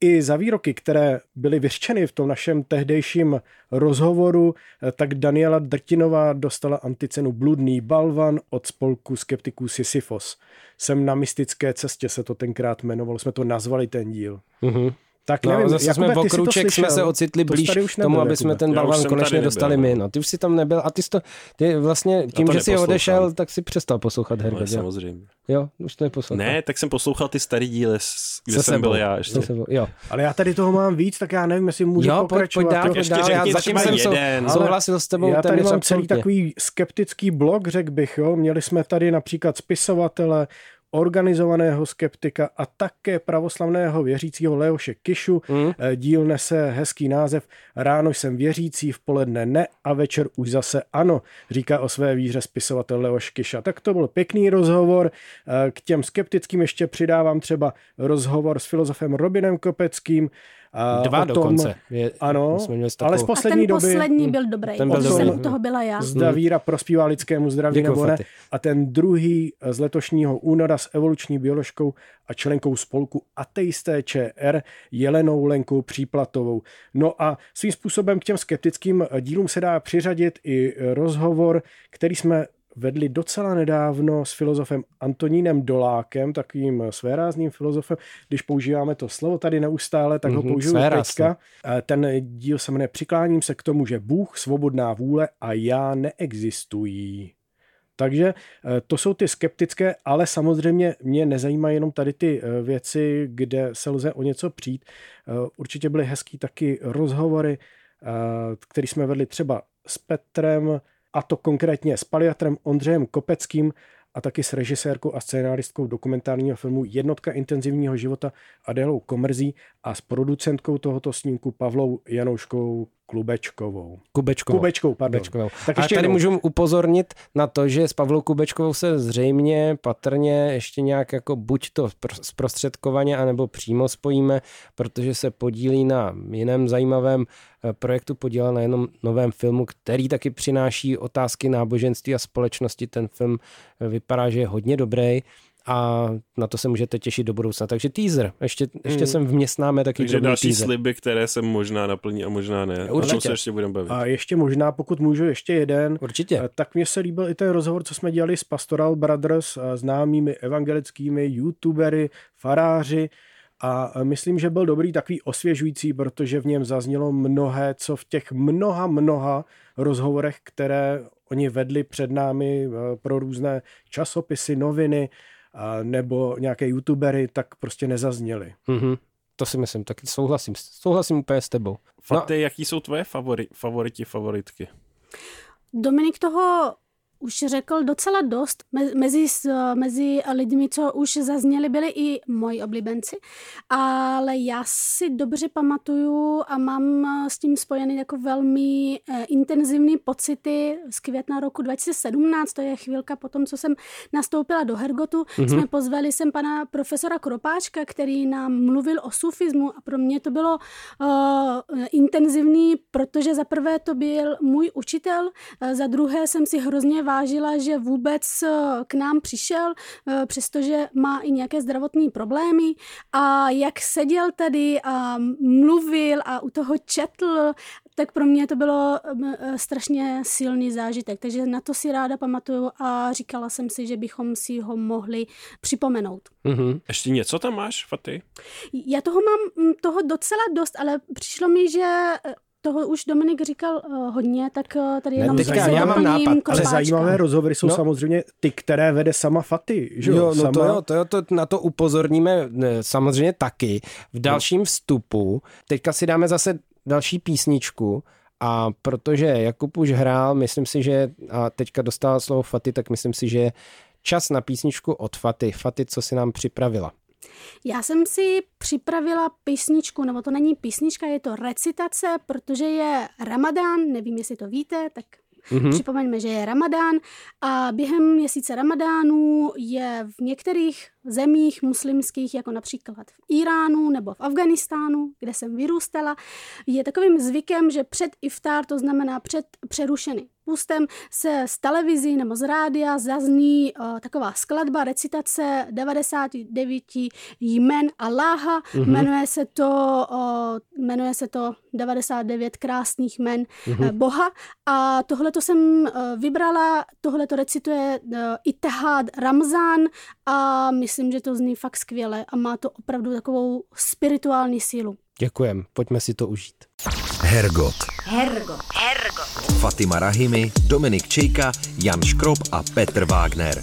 i za výroky, které byly vyřčeny v tom našem tehdejším rozhovoru, eh, tak Daniela Drtinová dostala anticenu Bludný balvan od spolku skeptiků Sisyfos. Jsem na mystické cestě se to tenkrát jmenovalo, jsme to nazvali ten díl. Mm-hmm. Tak no, nevím, zase Jakube, jsme v okruček jsme se ocitli to blíž nebyl, tomu, aby jsme ten balvan konečně dostali my. No, ty už si tam nebyl a ty, jsi to, ty vlastně tím, že jsi odešel, tak si přestal poslouchat Hergot. No, samozřejmě. Jo, už to neposlouchal. Ne, tak jsem poslouchal ty starý díly, kde se jsem byl já ještě. jo. Ale já tady toho mám víc, tak já nevím, jestli můžu jo, pokračovat. Pojď, pojď dál, já zatím jsem jeden. souhlasil s tebou. Já tady mám celý takový skeptický blog, řekl bych. Jo. Měli jsme tady například spisovatele, organizovaného skeptika a také pravoslavného věřícího Leoše Kišu. Mm. Díl nese hezký název Ráno jsem věřící, v poledne ne a večer už zase ano, říká o své víře spisovatel Leoš Kiša. Tak to byl pěkný rozhovor. Eh, k těm skeptickým ještě přidávám třeba rozhovor s filozofem Robinem Kopeckým, a Dva tom, dokonce. Je, ano, ale z poslední a ten doby... poslední byl dobrý. Ten byl dobrý. Jsem toho byla já. Zda víra prospívá lidskému zdraví Děkuji, nebo ne. A ten druhý z letošního února s evoluční bioložkou a členkou spolku Ateisté ČR Jelenou Lenkou Příplatovou. No a svým způsobem k těm skeptickým dílům se dá přiřadit i rozhovor, který jsme vedli docela nedávno s filozofem Antonínem Dolákem, takovým svérázným filozofem. Když používáme to slovo tady neustále, tak mm-hmm, ho mhm, použiju teďka. Ten díl se jmenuje Přikláním se k tomu, že Bůh, svobodná vůle a já neexistují. Takže eh, to jsou ty skeptické, ale samozřejmě mě nezajímají jenom tady ty eh, věci, kde se lze o něco přijít. Eh, určitě byly hezký taky rozhovory, který jsme vedli třeba s Petrem, a to konkrétně s paliatrem Ondřejem Kopeckým a taky s režisérkou a scénáristkou dokumentárního filmu Jednotka intenzivního života Adélou Komrzí a s producentkou tohoto snímku Pavlou Janouškou Klubečkovou. Kubečkovou. Kubečkou, pardon. Kubečkovou. Tak ještě a tady jednou. můžu upozornit na to, že s Pavlou Kubečkovou se zřejmě patrně ještě nějak jako buď to zprostředkovaně, anebo přímo spojíme, protože se podílí na jiném zajímavém eh, projektu, podílel na jednom novém filmu, který taky přináší otázky náboženství a společnosti. Ten film eh, vypadá, že je hodně dobrý a na to se můžete těšit do budoucna. Takže teaser, ještě, ještě hmm. sem vměstnáme taky Takže další teaser. sliby, které se možná naplní a možná ne. Určitě. se ještě budeme bavit. A ještě možná, pokud můžu, ještě jeden. Určitě. Eh, tak mně se líbil i ten rozhovor, co jsme dělali s Pastoral Brothers, eh, známými evangelickými youtubery, faráři, a eh, myslím, že byl dobrý takový osvěžující, protože v něm zaznělo mnohé, co v těch mnoha, mnoha rozhovorech, které oni vedli před námi pro různé časopisy, noviny, nebo nějaké youtubery, tak prostě nezazněly. Mm-hmm. To si myslím, taky souhlasím. Souhlasím úplně s tebou. Faty, no. jaký jsou tvoje favori, favoriti, favoritky? Dominik toho už řekl docela dost. Mezi, mezi lidmi, co už zazněli, byli i moji oblíbenci, ale já si dobře pamatuju a mám s tím spojený jako velmi eh, intenzivní pocity z května roku 2017, to je chvilka po tom, co jsem nastoupila do Hergotu. Mm-hmm. Jsme pozvali sem pana profesora Kropáčka, který nám mluvil o sufismu a pro mě to bylo uh, intenzivní, protože za prvé to byl můj učitel, uh, za druhé jsem si hrozně vážila, že vůbec eh, k nám přišel, eh, přestože má i nějaké zdravotní problémy a jak seděl tady a mluvil a u toho četl, tak pro mě to bylo eh, strašně silný zážitek, takže na to si ráda pamatuju a říkala jsem si, že bychom si ho mohli připomenout. Mm-hmm. Ještě něco tam máš, Faty? Já toho mám toho docela dost, ale přišlo mi, že toho už Dominik říkal uh, hodně, tak uh, tady jenom ne, teďka já mám nápad, ale zajímavé rozhovory jsou no. samozřejmě ty, které vede sama Faty. Že jo, jo no sama... to jo, to jo, to na to upozorníme samozřejmě taky. V dalším vstupu, teďka si dáme zase další písničku, a protože Jakub už hrál, myslím si, že a teďka dostala slovo Faty, tak myslím si, že čas na písničku od Faty. Faty, co si nám připravila? Já jsem si připravila písničku, nebo to není písnička, je to recitace, protože je Ramadán, nevím, jestli to víte, tak Mm-hmm. Připomeňme, že je Ramadán a během měsíce Ramadánu je v některých zemích muslimských, jako například v Iránu nebo v Afganistánu, kde jsem vyrůstala, je takovým zvykem, že před iftár, to znamená před přerušený pustem, se z televizí nebo z rádia zazní uh, taková skladba, recitace 99 jmen Aláha. Mm-hmm. Jmenuje se to, uh, jmenuje se to 99 krásných jmen mm-hmm. Boha. A tohle to jsem uh, vybrala, tohle to recituje uh, Itehad Ramzán a myslím, že to zní fakt skvěle a má to opravdu takovou spirituální sílu. Děkujem, pojďme si to užít. Hergot. Hergot. Hergot. Fatima Rahimi, Dominik Čejka, Jan Škrob a Petr Wagner.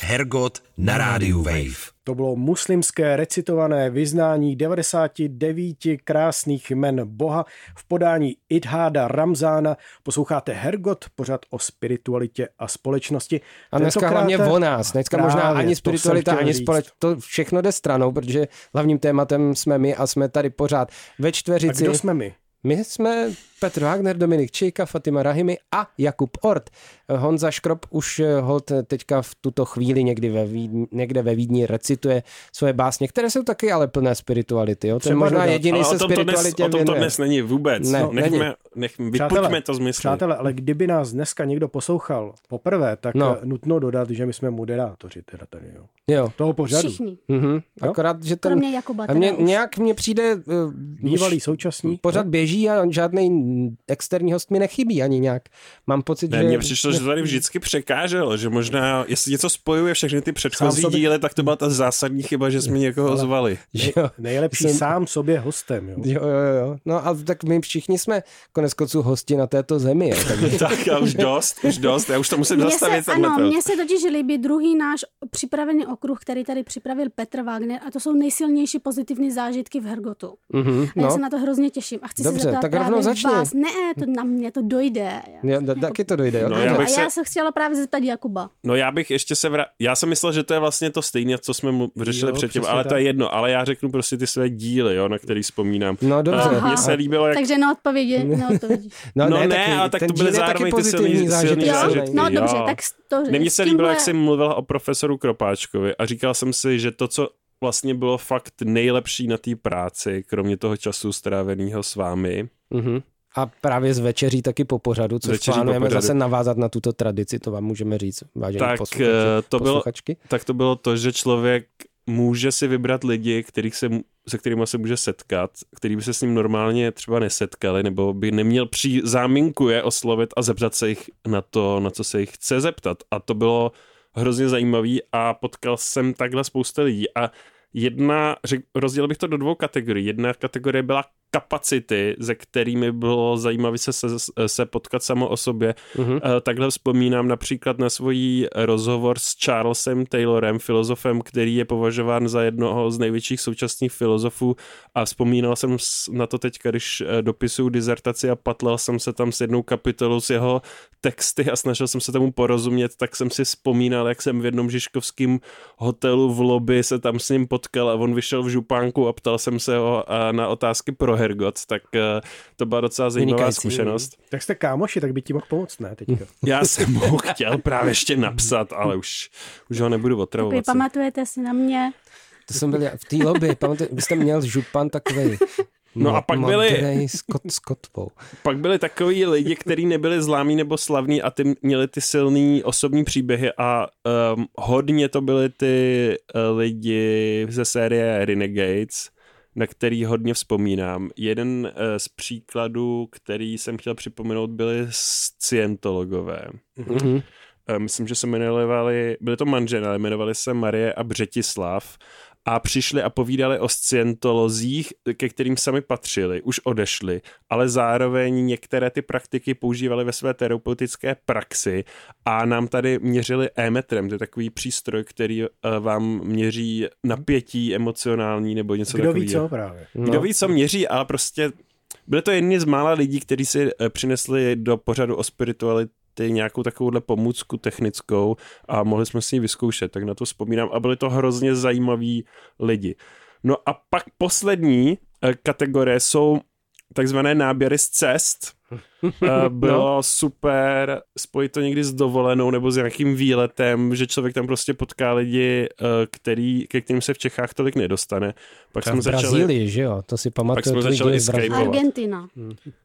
Hergot na rádiu Wave. To bylo muslimské recitované vyznání 99 krásných jmen Boha v podání Idháda Ramzána. Posloucháte Hergot, pořad o spiritualitě a společnosti. A dneska Tentokrát hlavně o nás. Dneska právě, možná ani spiritualita, ani společnost. To všechno jde stranou, protože hlavním tématem jsme my a jsme tady pořád ve čtveřici. A kdo jsme my? My jsme Petr Wagner, Dominik Čejka, Fatima Rahimi a Jakub Ort. Honza Škrop už eh, hold teďka v tuto chvíli někdy ve Vídni, někde ve Vídni recituje svoje básně, které jsou taky ale plné spirituality. Jo? To je možná jediný se spiritualitě O tom to dnes není vůbec. Ne, no, nechme, nech, vypuďme to z mysli. Přátelé, ale kdyby nás dneska někdo poslouchal poprvé, tak no. Eh, nutno dodat, že my jsme moderátoři teda tady, jo. jo. Toho pořadu. Všichni. Mm-hmm. Akorát, že ten... Kromě Jakuba. A mě, nějak mně přijde... Uh, Bývalý současný. Pořád no? Běží a žádný externí host mi nechybí ani nějak. Mám pocit, ne, že... Mně přišlo, že to tady vždycky překáželo, že možná, jestli něco spojuje všechny ty předchozí sobě... díly, tak to byla ta zásadní chyba, že jsme někoho Ale... zvali. <laughs> Ne, jo. Nejlepší jsem... sám sobě hostem. Jo. jo, jo, jo. No a tak my všichni jsme konec konců hosti na této zemi. Jo, tak... <laughs> tak a už dost, už dost, já už to musím mě zastavit. Se, ano, mně se totiž líbí druhý náš připravený okruh, který tady připravil Petr Wagner a to jsou nejsilnější pozitivní zážitky v Hergotu. Mm-hmm, no. A já no. se na to hrozně těším a chci Dobře, se zeptat tak právě začni. vás. Ne, to na mě to dojde. Já, da, taky to dojde. Jo? No, já, bych se... a já se chtěla právě zeptat Jakuba. No já bych ještě se vra... Já jsem myslel, že to je vlastně to stejné, co jsme mu řešili jo, předtím, ale tak. to je jedno. Ale já řeknu prostě ty své díly, jo, na který vzpomínám. No dobře. Mně se líbilo, jak... Takže na odpovědi, <laughs> odpovědi. no, no ne, ne ale tak to byly zároveň ty silný zážitky. No dobře, tak to Mně se líbilo, jak jsi mluvila o profesoru Kropáčkovi a říkal jsem si, že to, co vlastně bylo fakt nejlepší na té práci, kromě toho času stráveného s vámi, mm-hmm. A právě z večeří taky po pořadu, což večeří plánujeme pořadu. zase navázat na tuto tradici, to vám můžeme říct, vážení tak, posluchači, eh, to bylo, tak to bylo to, že člověk může si vybrat lidi, kterých se, se kterými se může setkat, který by se s ním normálně třeba nesetkali, nebo by neměl při záminku je oslovit a zeptat se jich na to, na co se jich chce zeptat. A to bylo hrozně zajímavý a potkal jsem takhle spousta lidí a jedna, řek, rozdělil bych to do dvou kategorií. Jedna kategorie byla kapacity, ze kterými bylo zajímavé se, se, se potkat samo o sobě. Uh-huh. Takhle vzpomínám například na svůj rozhovor s Charlesem Taylorem, filozofem, který je považován za jednoho z největších současných filozofů a vzpomínal jsem na to teď, když eh, dopisuju dizertaci a patlal jsem se tam s jednou kapitolou s jeho texty a snažil jsem se tomu porozumět, tak jsem si vzpomínal, jak jsem v jednom žižkovském hotelu v lobby se tam s ním potkal a on vyšel v župánku a ptal jsem se ho na otázky pro Hergot, tak uh, to byla docela zajímavá Vynikající. zkušenost. Tak jste kámoši, tak by ti mohl pomoct, ne? Teďka. <laughs> Já jsem mu chtěl právě ještě napsat, ale už, už ho nebudu otravovat. Vy pamatujete si na mě? To jsem byl v té lobby, pamatujete, vy jste měl župan takový No a pak byli, s, kot, s kotvou. pak byli takový lidi, kteří nebyli zlámí nebo slavní a ty měli ty silný osobní příběhy a um, hodně to byly ty uh, lidi ze série Renegades, na který hodně vzpomínám. Jeden eh, z příkladů, který jsem chtěl připomenout, byly scientologové. Mm-hmm. Myslím, že se jmenovali, byly to manželé, ale jmenovali se Marie a Břetislav a přišli a povídali o scientolozích, ke kterým sami patřili, už odešli, ale zároveň některé ty praktiky používali ve své terapeutické praxi a nám tady měřili e-metrem, to je takový přístroj, který uh, vám měří napětí emocionální nebo něco Kdo takového. ví co právě. No. Kdo ví co měří, ale prostě byly to jedni z mála lidí, kteří si eh, přinesli do pořadu o spiritualitě ty nějakou takovouhle pomůcku technickou a mohli jsme si ji vyzkoušet, tak na to vzpomínám a byli to hrozně zajímaví lidi. No a pak poslední eh, kategorie jsou takzvané náběry z cest. Eh, bylo no. super spojit to někdy s dovolenou nebo s nějakým výletem, že člověk tam prostě potká lidi, eh, který, ke kterým se v Čechách tolik nedostane. Pak jsme v začali, Brazílii, že jo? To si pamatuju. Pak jsme začali Argentina.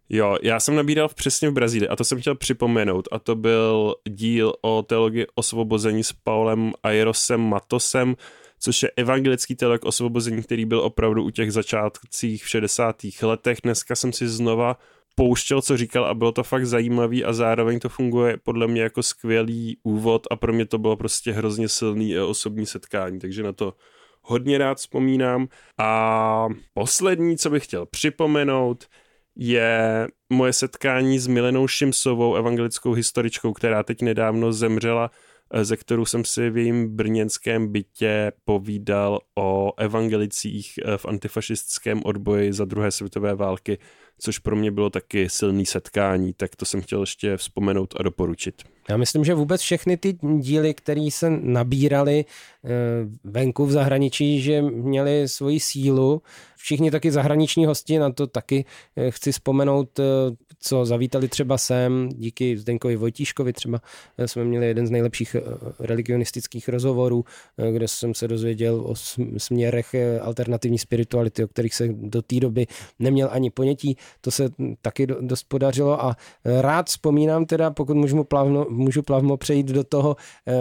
Jo, já jsem nabíral přesně v Brazílii a to jsem chtěl připomenout a to byl díl o teologii osvobození s Paulem Airosem Matosem, což je evangelický teolog osvobození, který byl opravdu u těch začátcích v 60. letech. Dneska jsem si znova pouštěl, co říkal a bylo to fakt zajímavý a zároveň to funguje podle mě jako skvělý úvod a pro mě to bylo prostě hrozně silný osobní setkání, takže na to hodně rád vzpomínám. A poslední, co bych chtěl připomenout, je moje setkání s Milenou Šimsovou, evangelickou historičkou, která teď nedávno zemřela Eh, ze kterou jsem si v jejím brněnském bytě povídal o evangelicích eh, v antifašistickém odboji za druhé světové války, což pro mě bylo taky silný setkání, tak to jsem chtěl ještě vzpomenout a doporučit. Já myslím, že vůbec všechny ty díly, které se nabíraly eh, venku v zahraničí, že měly svoji sílu. Všichni taky zahraniční hosti, na to taky chci vzpomenout co zavítali třeba sem, díky Zdenkovi Vojtíškovi třeba eh, jsme měli jeden z nejlepších eh, religionistických rozhovorů, eh, kde jsem se dozvěděl o směrech alternativní spirituality, o kterých se do té doby neměl ani ponětí. To se taky dost podařilo a rád vzpomínám teda, pokud můžu plavno, můžu plavno přejít do toho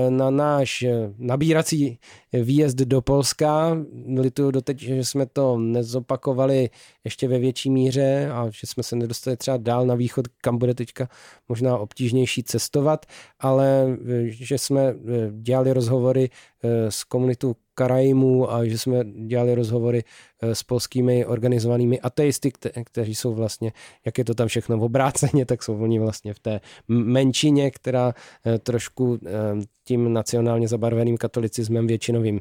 na náš nabírací výjezd do Polska. Lituju doteď, že jsme to nezopakovali ještě ve větší míře a že jsme se nedostali třeba dál na východ, kam bude teďka možná obtížnější cestovat, ale eh, že jsme eh, dělali rozhovory eh, s komunitou Karajimů a že jsme dělali rozhovory s polskými organizovanými ateisty, kteří jsou vlastně, jak je to tam všechno v obráceně, tak jsou oni vlastně v té menšině, která trošku tím nacionálně zabarveným katolicismem většinovým,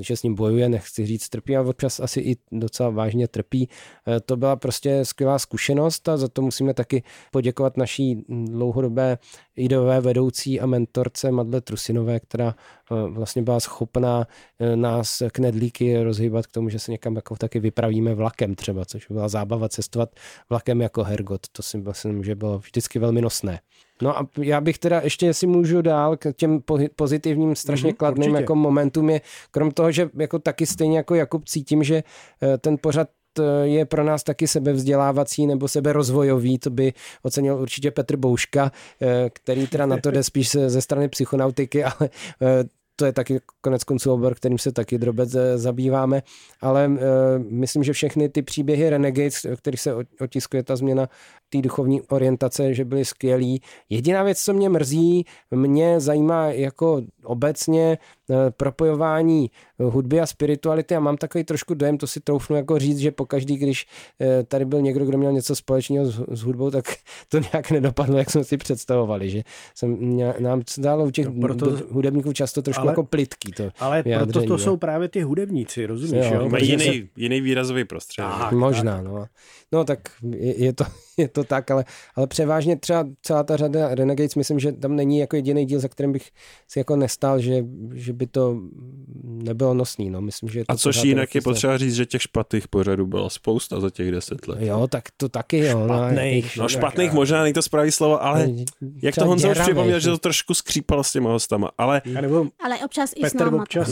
že s ním bojuje, nechci říct trpí, a občas asi i docela vážně trpí. To byla prostě skvělá zkušenost a za to musíme taky poděkovat naší dlouhodobé ideové vedoucí a mentorce Madle Trusinové, která eh, vlastně byla schopná eh, nás knedlíky rozhýbat k tomu, že se někam jako taky vypravíme vlakem třeba, což byla zábava cestovat vlakem jako Hergot. To si myslím, že bylo vždycky velmi nosné. No a já bych teda ještě, jestli můžu dál k těm pozitivním, strašně mm-hmm, kladným jako momentům je, krom toho, že jako taky stejně jako Jakub cítím, že eh, ten pořad je pro nás taky sebevzdělávací nebo seberozvojový, to by ocenil určitě Petr Bouška, eh, který teda na to jde spíš ze strany psychonautiky, <laughs> ale eh, to je taky konec konců obor, kterým se taky drobec zabýváme, ale myslím, že všechny ty příběhy Renegades, kterých se otiskuje ta změna té duchovní orientace, že byly skvělí. Jediná věc, co mě mrzí, mě zajímá jako obecně uh, propojování hudby a spirituality a mám takový trošku dojem, to si troufnu jako říct, že pokaždý, když uh, tady byl někdo, kdo měl něco společného s, s hudbou, tak <laughs> to nějak nedopadlo, jak jsme si představovali, že jsem, nám dalo u těch no proto, hudebníků často trošku ale, jako plitký to Ale proto to jsou právě ty hudebníci, rozumíš? Jo, jo? Mají jiný, se... jiný výrazový prostředí. Možná, tak. no. No tak je, je, to, je to tak, ale, ale převážně třeba celá ta řada Renegades, myslím, že tam není jako jediný díl, za kterým bych si jako nestál, že, že by to nebylo nosný. No. Myslím, že A což jinak je potřeba říct, že těch špatných pořadů bylo spousta za těch deset let. Jo, tak to taky jo. No, špatných, no, no špatných možná není to správný slovo, ale jak to Honza už připomněl, že to trošku skřípalo s těma hostama. Ale, ale občas i Petr s náma. občas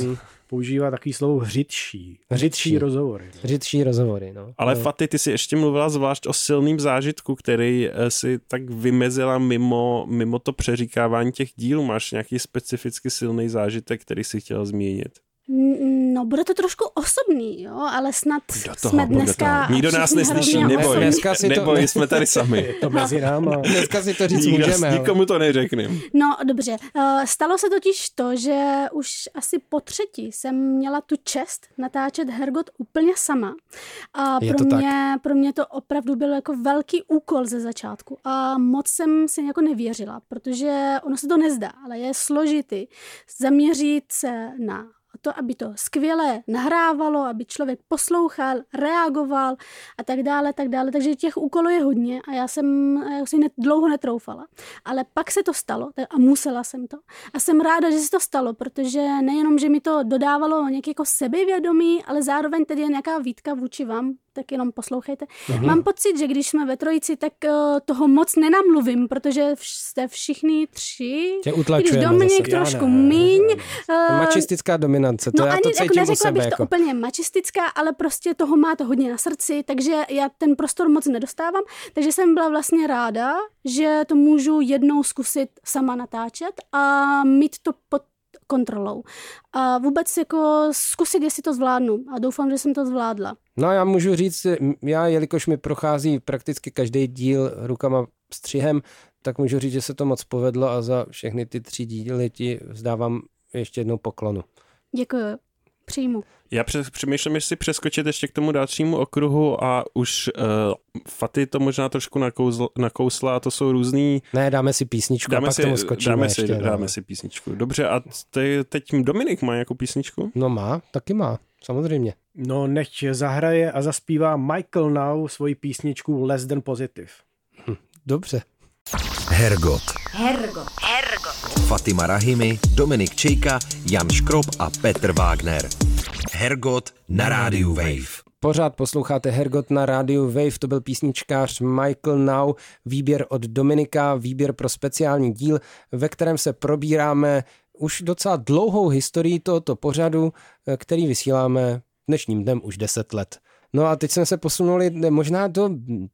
používá takový slovo hřitší. Hřitší rozhovory. No. Hřitší rozhovory, no. Ale no. Faty, ty si ještě mluvila zvlášť o silným zážitku, který eh, si tak vymezila mimo, mimo to přeříkávání těch dílů. Máš nějaký specificky silný zážitek, který si chtěla zmínit? No, bude to trošku osobní, jo, ale snad Do toho, jsme pojď do dneska... toho. Nikdo nás neslyší, neboj. Dneska si to- neboj, jsme tady sami. <laughs> To mezi náma. Dneska si to říct Nikdo, můžeme. nikomu to neřekneme. No, dobře. Eh, Stalo se totiž to, že už asi po třetí jsem měla tu čest natáčet Hergot úplně sama. A Je pro to tak. mě, pro mě to opravdu byl jako velký úkol ze začátku. A moc jsem si jako nevěřila, protože ono se to nezdá, ale je složitý zaměřit se na to, aby to skvěle nahrávalo, aby člověk poslouchal, reagoval a tak dále, tak dále. Takže těch úkolů je hodně a já jsem já si net, dlouho netroufala. Ale pak se to stalo a musela jsem to. A jsem ráda, že se to stalo, protože nejenom, že mi to dodávalo nějaké jako sebevědomí, ale zároveň tedy je nějaká výtka vůči vám, tak jenom poslouchejte. Mhm. Mám pocit, že když jsme ve trojici, tak eh, toho moc nenamluvím, protože vš- jste všichni tři. Tě Když utlačujeme Dominik zase. Já trošku ne, míň. ne, eh, Mačistická dominance, to no já ani to jako cítím u neřekla sebe. bych to Jako. úplně mačistická, ale prostě toho máte hodně na srdci, takže já ten prostor moc nedostávám. Takže jsem byla vlastně ráda, že to můžu jednou zkusit sama natáčet a mít to pod kontrolou. A vůbec jako zkusit, jestli to zvládnu. A doufám, že jsem to zvládla. No já můžu říct, já jelikož mi prochází prakticky každý díl rukama střihem, tak můžu říct, že se to moc povedlo a za všechny ty tři díly ti vzdávám ještě jednou poklonu. Děkuji. Přijmu. Já přes, přemýšlím, jestli přeskočit ještě k tomu dalšímu okruhu a už uh, Faty to možná trošku nakouzl, nakousla a to jsou různý... Ne, dáme si písničku a Dáme pak si, tomu skočíme dáme, ještě. si, no. dáme si písničku. Dobře, a te, teď Dominik má nějakou písničku? No má, taky má, samozřejmě. No, nechť zahraje a zaspívá Michael Now svoji písničku Less Than Positive. Dobře. Hergot. Hergot. Hergot. Fatima Rahimi, Dominik Čejka, Jan Škrob a Petr Wagner. Hergot na rádiu Wave. Pořád posloucháte Hergot na rádiu Wave, to byl písničkář Michael Now, výběr od Dominika, výběr pro speciální díl, ve kterém se probíráme už docela dlouhou historii tohoto pořadu, eh, který vysíláme dnešním dnem už 10 let. No a teď jsme se posunuli možná do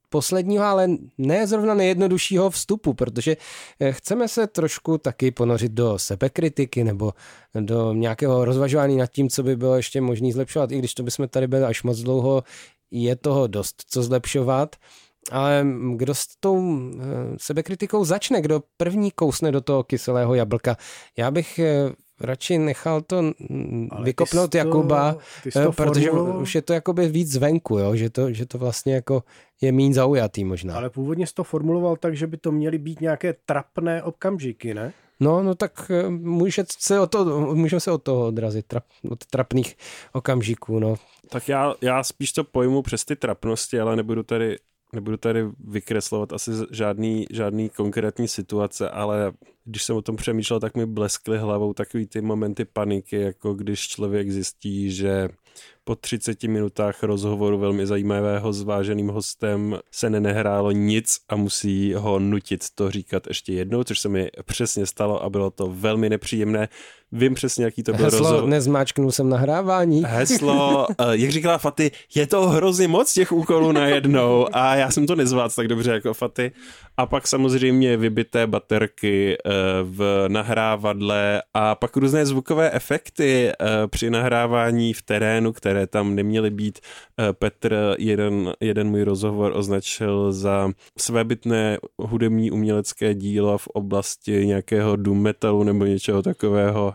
posledního, ale ne zrovna nejjednoduššího vstupu, protože eh, chceme se trošku taky ponořit do sebekritiky nebo do nějakého rozvažování nad tím, co by bylo ještě možné zlepšovat, i když to bychom tady byli až moc dlouho, je toho dost co zlepšovat. Ale kdo s tou eh, sebekritikou začne, kdo první kousne do toho kyselého jablka? Já bych eh, radši nechal to Ale vykopnout to- Jakuba, ty to protože formuloval- už je to jakoby víc zvenku, jo? Že, to, že to vlastně jako je míň zaujatý možná. Ale původně jsi to formuloval tak, že by to měly být nějaké trapné okamžiky, ne? No, no tak eh, může se o to, můžeme se od toho odrazit, trap, od trapných okamžiků, no. Tak já, já spíš to pojmu přes ty trapnosti, ale nebudu tady, nebudu tady vykreslovat asi žádný, žádný konkrétní situace, ale když jsem o tom přemýšlel, tak mi bleskly hlavou takový ty momenty paniky, jako když člověk zjistí, že po 30 minutách rozhovoru velmi zajímavého s váženým hostem se nenehrálo nic a musí ho nutit to říkat ještě jednou, což se mi přesně stalo a bylo to velmi nepříjemné. Vím přesně, jaký to byl Heslo, rozhovor. nezmáčknul jsem nahrávání. Heslo, eh, jak říkala Faty, je to hrozně moc těch úkolů najednou a já jsem to nezvládl tak dobře jako Faty. A pak samozřejmě vybité baterky eh, v nahrávadle a pak různé zvukové efekty eh, při nahrávání v terénu, které tam neměly být. Petr jeden, jeden můj rozhovor označil za svébytné hudební umělecké dílo v oblasti nějakého doom metalu nebo něčeho takového.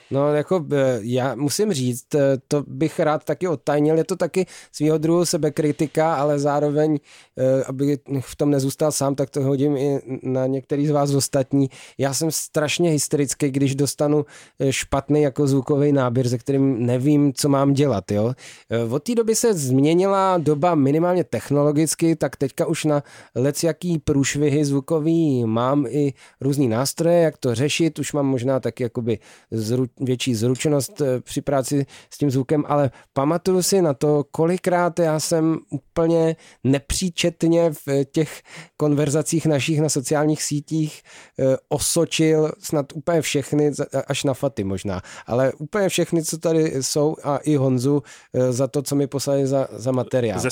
No, jako eh, já musím říct, eh, to bych rád taky odtajnil, je to taky svýho druhu sebekritika, ale zároveň, eh, aby v tom nezůstal sám, tak to hodím i na některý z vás ostatní. Já jsem strašně hysterický, když dostanu špatný jako zvukový náběr, se kterým nevím, co mám dělat, jo. Od té doby se změnila doba minimálně technologicky, tak teďka už na lec jaký průšvihy zvukový mám i různý nástroje, jak to řešit, už mám možná taky jakoby zru, větší zručnost eh, při práci s tím zvukem, ale pamatuju si na to, kolikrát já jsem úplně nepříčetně v eh, těch konverzacích našich na sociálních sítích eh, osočil snad úplně všechny, až na Faty možná, ale úplně všechny, co tady jsou a i Honzu za to, co mi poslali za, za materiál. Ze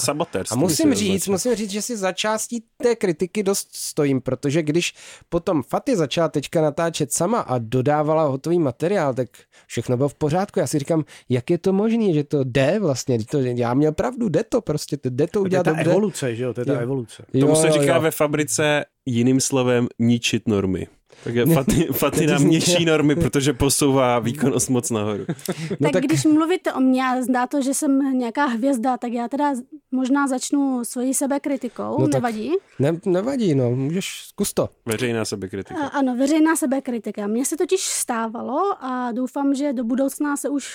A musím říct, musím říct, že si za částí té kritiky dost stojím, protože když potom Faty začala teďka natáčet sama a dodávala hotový materiál, tak všechno bylo v pořádku. Já si říkám, jak je to možné, že to jde vlastně, to, já měl pravdu, jde to prostě, jde to udělat to je ta dobře. evoluce, že jo, to je ta Jo. evoluce. Tomu se říká jo. ve fabrice jiným slovem ničit normy. Takže Fati, Fati nám zní- ničí normy, protože posouvá výkonnost moc nahoru. <laughs> No tak, tak- tak když mluvíte o mně a zdá to, že jsem nějaká hvězda, tak já teda možná začnu svojí sebekritikou, No tak- nevadí? Ne, nevadí, no, můžeš, zkus to. Veřejná A, sebekritika. ano, veřejná sebekritika. Mně se totiž stávalo a doufám, že do budoucna se už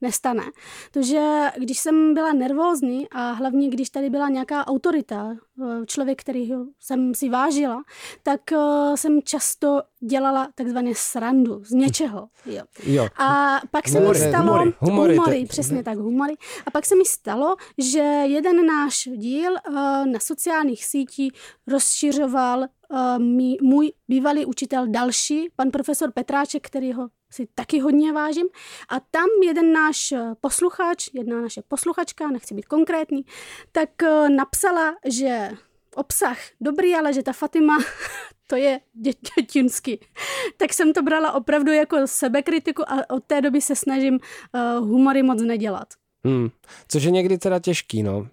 nestane. To, že když jsem byla nervózní a hlavně když tady byla nějaká autorita, eh, člověk, kterýho jsem si vážila, tak eh, jsem často dělala takzvaně srandu z něčeho. Jo. Jo. A pak se mi Humory, stalo... humory, humory, humory přesně tak, humory. A pak se mi stalo, že jeden náš díl eh, na sociálních sítích rozšiřoval mý, můj bývalý učitel další, pan profesor Petráček, kterýho si taky hodně vážím. A tam jeden náš eh, posluchač, jedna naše posluchačka, nechci být konkrétní, tak eh, napsala, že obsah dobrý, ale že ta Fatima <laughs> to je dě-. Tak jsem to brala opravdu jako sebekritiku a od té doby se snažím uh, humory moc nedělat. Hmm. Což je někdy teda těžký, no.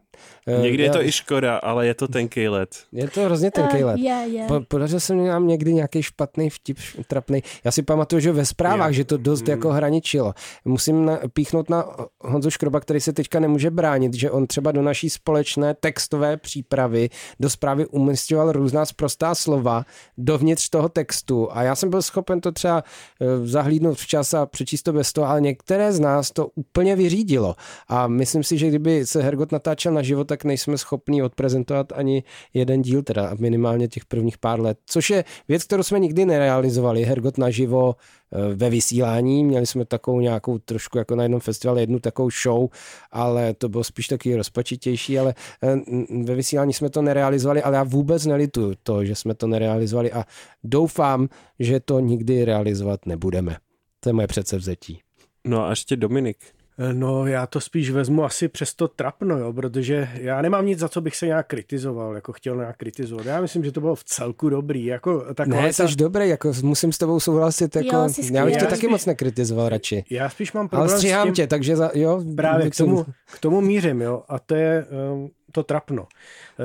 Eh, Někdy je já- to i škoda, ale je to tenký let. Je to hrozně tenký Eh, let. Je, je. Po, podařil se mi nám někdy nějaký špatný vtip, trapný. Já si pamatuju, že ve zprávách, Jak? že to dost Hmm. jako hraničilo. Musím na, píchnout na Honzu Škroba, který se teďka nemůže bránit, že on třeba do naší společné textové přípravy do zprávy umistoval různá sprostá slova dovnitř toho textu a já jsem byl schopen to třeba eh, zahlídnout včas a přečíst to bez toho, ale některé z nás to úplně vyřídilo. A myslím si, že kdyby se Hergot natáčel na život, tak nejsme schopní odprezentovat ani jeden díl, teda minimálně těch prvních pár let, což je věc, kterou jsme nikdy nerealizovali. Hergot naživo eh, ve vysílání, měli jsme takovou nějakou trošku jako na jednom festivalu jednu takovou show, ale to bylo spíš taky rozpačitější, ale eh, ve vysílání jsme to nerealizovali, ale já vůbec nelituju to, že jsme to nerealizovali a doufám, že to nikdy realizovat nebudeme. To je moje předsevzetí. No a ještě Dominik. No, já to spíš vezmu asi přes to trapno, jo, protože já nemám nic, za co bych se nějak kritizoval, jako chtěl nějak kritizovat. Já myslím, že to bylo v celku dobrý, jako ta Ne, kvalita- jsi dobrý, jako musím s tebou souhlasit, jako, Jo, já bych tě taky moc nekritizoval radši. Já spíš mám Ale problém s stříhám tím, tě, takže za, jo. Právě k tomu, k tomu mířím, jo, a to je um, to trapno.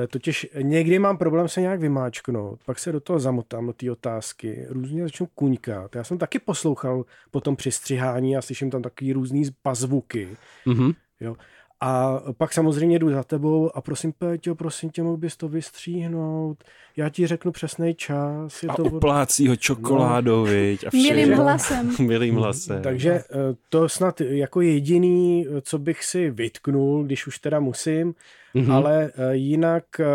E, Totiž někdy mám problém se nějak vymáčknout, pak se do toho zamotám, do té otázky, různě začnu kuňkat. Já jsem taky poslouchal potom při střihání a slyším tam takový různý pazvuky, Mhm. jo. A pak samozřejmě jdu za tebou a prosím, Péťo, prosím tě, mohl bys to vystříhnout, já ti řeknu přesný čas. Je A to... uplácí ho čokoládou, viď? A Milým všechno. hlasem. <laughs> Milým hlasem. Takže eh, to snad jako jediný, co bych si vytknul, když už teda musím. Mm-hmm. ale eh, jinak eh,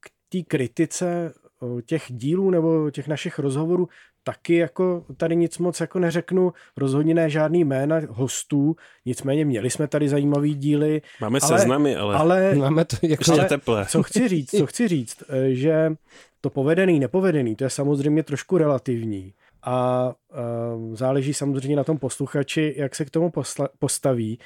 k té kritice eh, těch dílů nebo těch našich rozhovorů taky jako tady nic moc jako neřeknu, rozhodně ne žádný jména hostů, nicméně měli jsme tady zajímavý díly, Máme ale- seznamy, ale, ale Máme to jako... ale- teple. co chci říct, co chci říct, že to povedený, nepovedený, to je samozřejmě trošku relativní. A záleží samozřejmě na tom posluchači, jak se k tomu posla- postaví.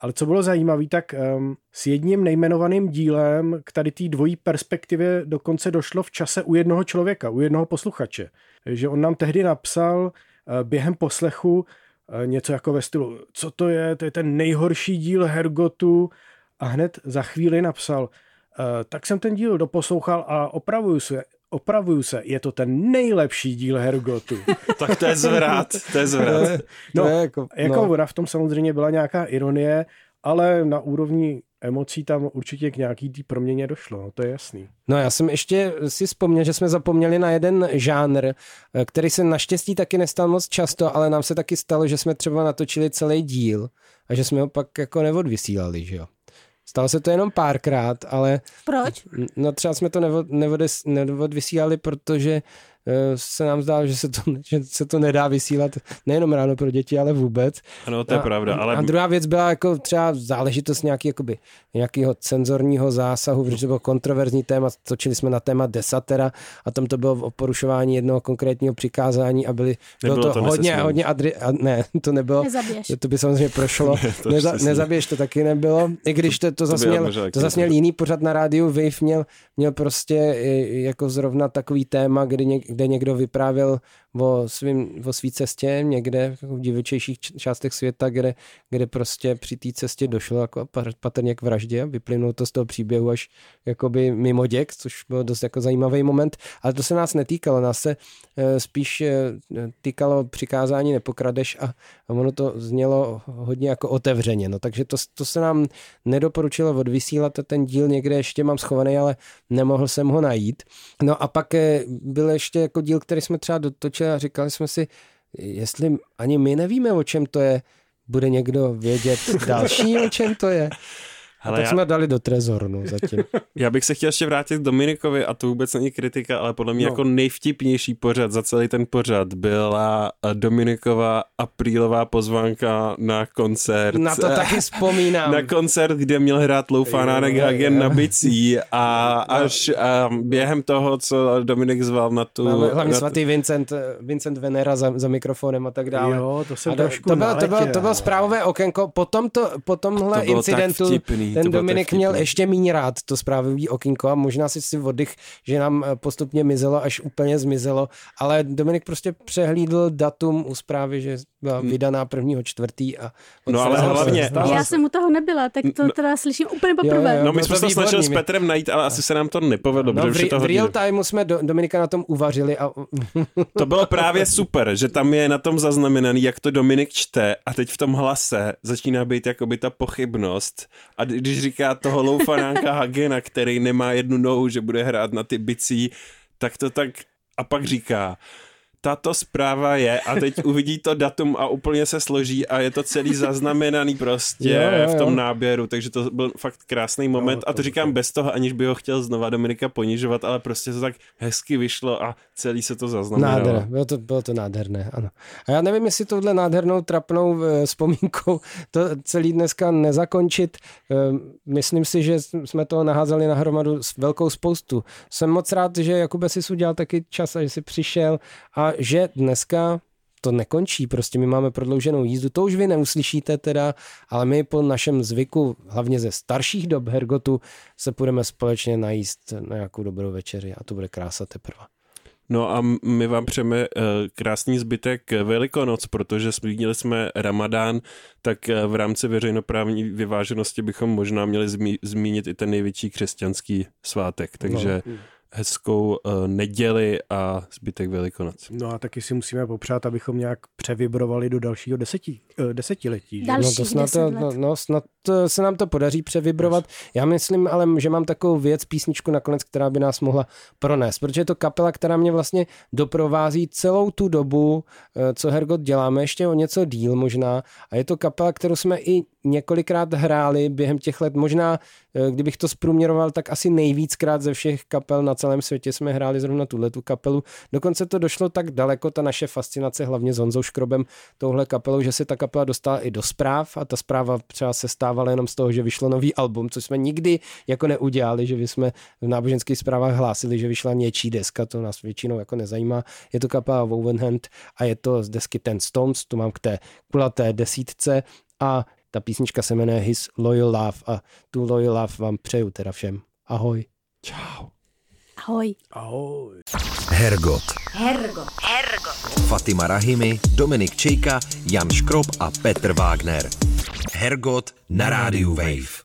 Ale co bylo zajímavé, tak um, s jedním nejmenovaným dílem k tady té dvojí perspektivě dokonce došlo v čase u jednoho člověka, u jednoho posluchače. Že on nám tehdy napsal uh, během poslechu uh, něco jako ve stylu, co to je, to je ten nejhorší díl Hergotu. A hned za chvíli napsal, uh, tak jsem ten díl doposlouchal a opravuju se, opravuju se, je to ten nejlepší díl Hergotu. <laughs> Tak to je zvrat, to je zvrat. No, to je jako, Jako no. ona v tom samozřejmě byla nějaká ironie, ale na úrovni emocí tam určitě k nějaký té proměně došlo, no, to je jasný. No já jsem ještě si vzpomněl, že jsme zapomněli na jeden žánr, eh, který se naštěstí taky nestal moc často, ale nám se taky stalo, že jsme třeba natočili celý díl a že jsme ho pak jako neodvysílali, že jo. Stalo se to jenom párkrát, ale Proč? no třeba jsme to neod, neodes, neodvysílali, protože eh, se nám zdálo, že se, to, že se to nedá vysílat nejenom ráno pro děti, ale vůbec. Ano, to je a, pravda, ale A druhá věc byla jako třeba záležitost nějaký, jakoby, nějakého cenzorního zásahu, protože to bylo kontroverzní téma, točili jsme na téma desatera a tam to bylo o porušování jednoho konkrétního přikázání a byli, bylo to, to hodně, nesesmím. hodně adri, a ne, <laughs> to nebylo, Nezabiješ. to by samozřejmě prošlo, Ne, <laughs> to Neza, nezabiješ to taky nebylo, i když to, to, To zase měl, to měl nebylo. jiný pořad na rádiu Wave, měl, měl prostě jako zrovna takový téma, kdy, něk, kde někdo vyprávěl o, svým, o svý cestě někde jako v divočejších částech světa, kde, kde prostě při té cestě došlo jako patrně k vraždě. Vyplynulo to z toho příběhu až jakoby mimo děk, což byl dost jako zajímavý moment. Ale to se nás netýkalo. Nás se e, spíš e, týkalo přikázání nepokradeš a, a ono to znělo hodně jako otevřeně. No, takže to, to se nám nedoporučilo odvysílat. Ten díl někde ještě mám schovaný, ale nemohl jsem ho najít. No a pak e, byl ještě jako díl, který jsme třeba dotočili a říkali jsme si, jestli ani my nevíme, o čem to je, bude někdo vědět další, o čem to je. Hele, a tak já... jsme dali do trezornu zatím. <laughs> Já bych se chtěl ještě vrátit k Dominikovi a to vůbec není kritika, ale podle mě no. jako nejvtipnější pořad za celý ten pořad byla eh, Dominikova aprílová pozvánka na koncert. Na to taky <laughs> vzpomínám. Na koncert, kde měl hrát Loufanánek Hagen na bicí a <laughs> až a během toho, co Dominik zval na tu... No, hlavně na svatý Vincent, Vincent Venera za, za mikrofonem a tak dále. Jo, to jsem a trošku to, bylo, to, bylo, to bylo zprávové okénko. Po, tomto, po tomhle to incidentu vtipný, ten Dominik měl ještě méně rád to zprávový okénko a možná si si oddych, že nám eh, postupně mizelo, až úplně zmizelo, ale Dominik prostě přehlídl datum u zprávy, že byla hmm. vydaná prvního čtvrtý a No ale hlavně... Já jsem u toho nebyla, tak to no, teda slyším úplně poprvé. Jo, jo, no my jsme se snažili s Petrem najít, ale asi se nám to nepovedlo. No, v, to v real time jsme do, Dominika na tom uvařili a... to bylo právě super, že tam je na tom zaznamenaný, jak to Dominik čte a teď v tom hlase začíná být jakoby ta pochybnost a když říká toho loufanánka <laughs> Hagena, který nemá jednu nohu, že bude hrát na ty bicí, tak to tak a pak říká, tato zpráva je a teď uvidí to datum a úplně se složí a je to celý zaznamenaný prostě jo, jo, jo. v tom náběru, takže to byl fakt krásný moment no, a to říkám bez toho, aniž by ho chtěl znova Dominika ponižovat, ale prostě to tak hezky vyšlo a celý se to zaznamenalo. Nádherné, bylo to, bylo to nádherné, ano. A já nevím, jestli tohle nádhernou, trapnou eh, vzpomínkou to celý dneska nezakončit. Eh, myslím si, že jsme toho naházeli na hromadu velkou spoustu. Jsem moc rád, že Jakube si udělal taky čas a že si přišel a že dneska to nekončí, prostě my máme prodlouženou jízdu, to už vy neuslyšíte teda, ale my po našem zvyku, hlavně ze starších dob Hergotu, se půjdeme společně najíst na nějakou dobrou večeři a to bude krása teprve. No a my vám přejeme eh, krásný zbytek Velikonoc, protože zmínili jsme Ramadán, tak eh, v rámci veřejnoprávní vyváženosti bychom možná měli zmínit i ten největší křesťanský svátek, takže no hezkou uh, neděli a zbytek Velikonoc. No a taky si musíme popřát, abychom nějak převibrovali do dalšího desetí, uh, desetiletí. Že? no to snad, to, no, no, snad se nám to podaří převibrovat. Já myslím ale, že mám takovou věc, písničku nakonec, která by nás mohla pronést, protože je to kapela, která mě vlastně doprovází celou tu dobu, eh, co Hergot děláme, ještě o něco díl možná. A je to kapela, kterou jsme i několikrát hráli během těch let. Možná, eh, kdybych to zprůměroval, tak asi nejvíckrát ze všech kapel na celém světě jsme hráli zrovna tuhle tu kapelu. Dokonce to došlo tak daleko, ta naše fascinace, hlavně s Honzou Škrobem, touhle kapelou, že se ta kapela dostala i do zpráv a ta zpráva třeba se stávala jenom z toho, že vyšlo nový album, což jsme nikdy jako neudělali, že jsme v náboženských zprávách hlásili, že vyšla něčí deska, to nás většinou jako nezajímá. Je to kapela Wovenhand a je to z desky Ten Stones, tu mám k té kulaté desítce a ta písnička se jmenuje His Loyal Love a tu Loyal Love vám přeju teda všem. Ahoj. Čau. Ahoj. Ahoj. Hergot. Hergot. Hergot. Fatima Rahimi, Dominik Čejka, Jan Škrob a Petr Wagner. Hergot na rádiu Wave.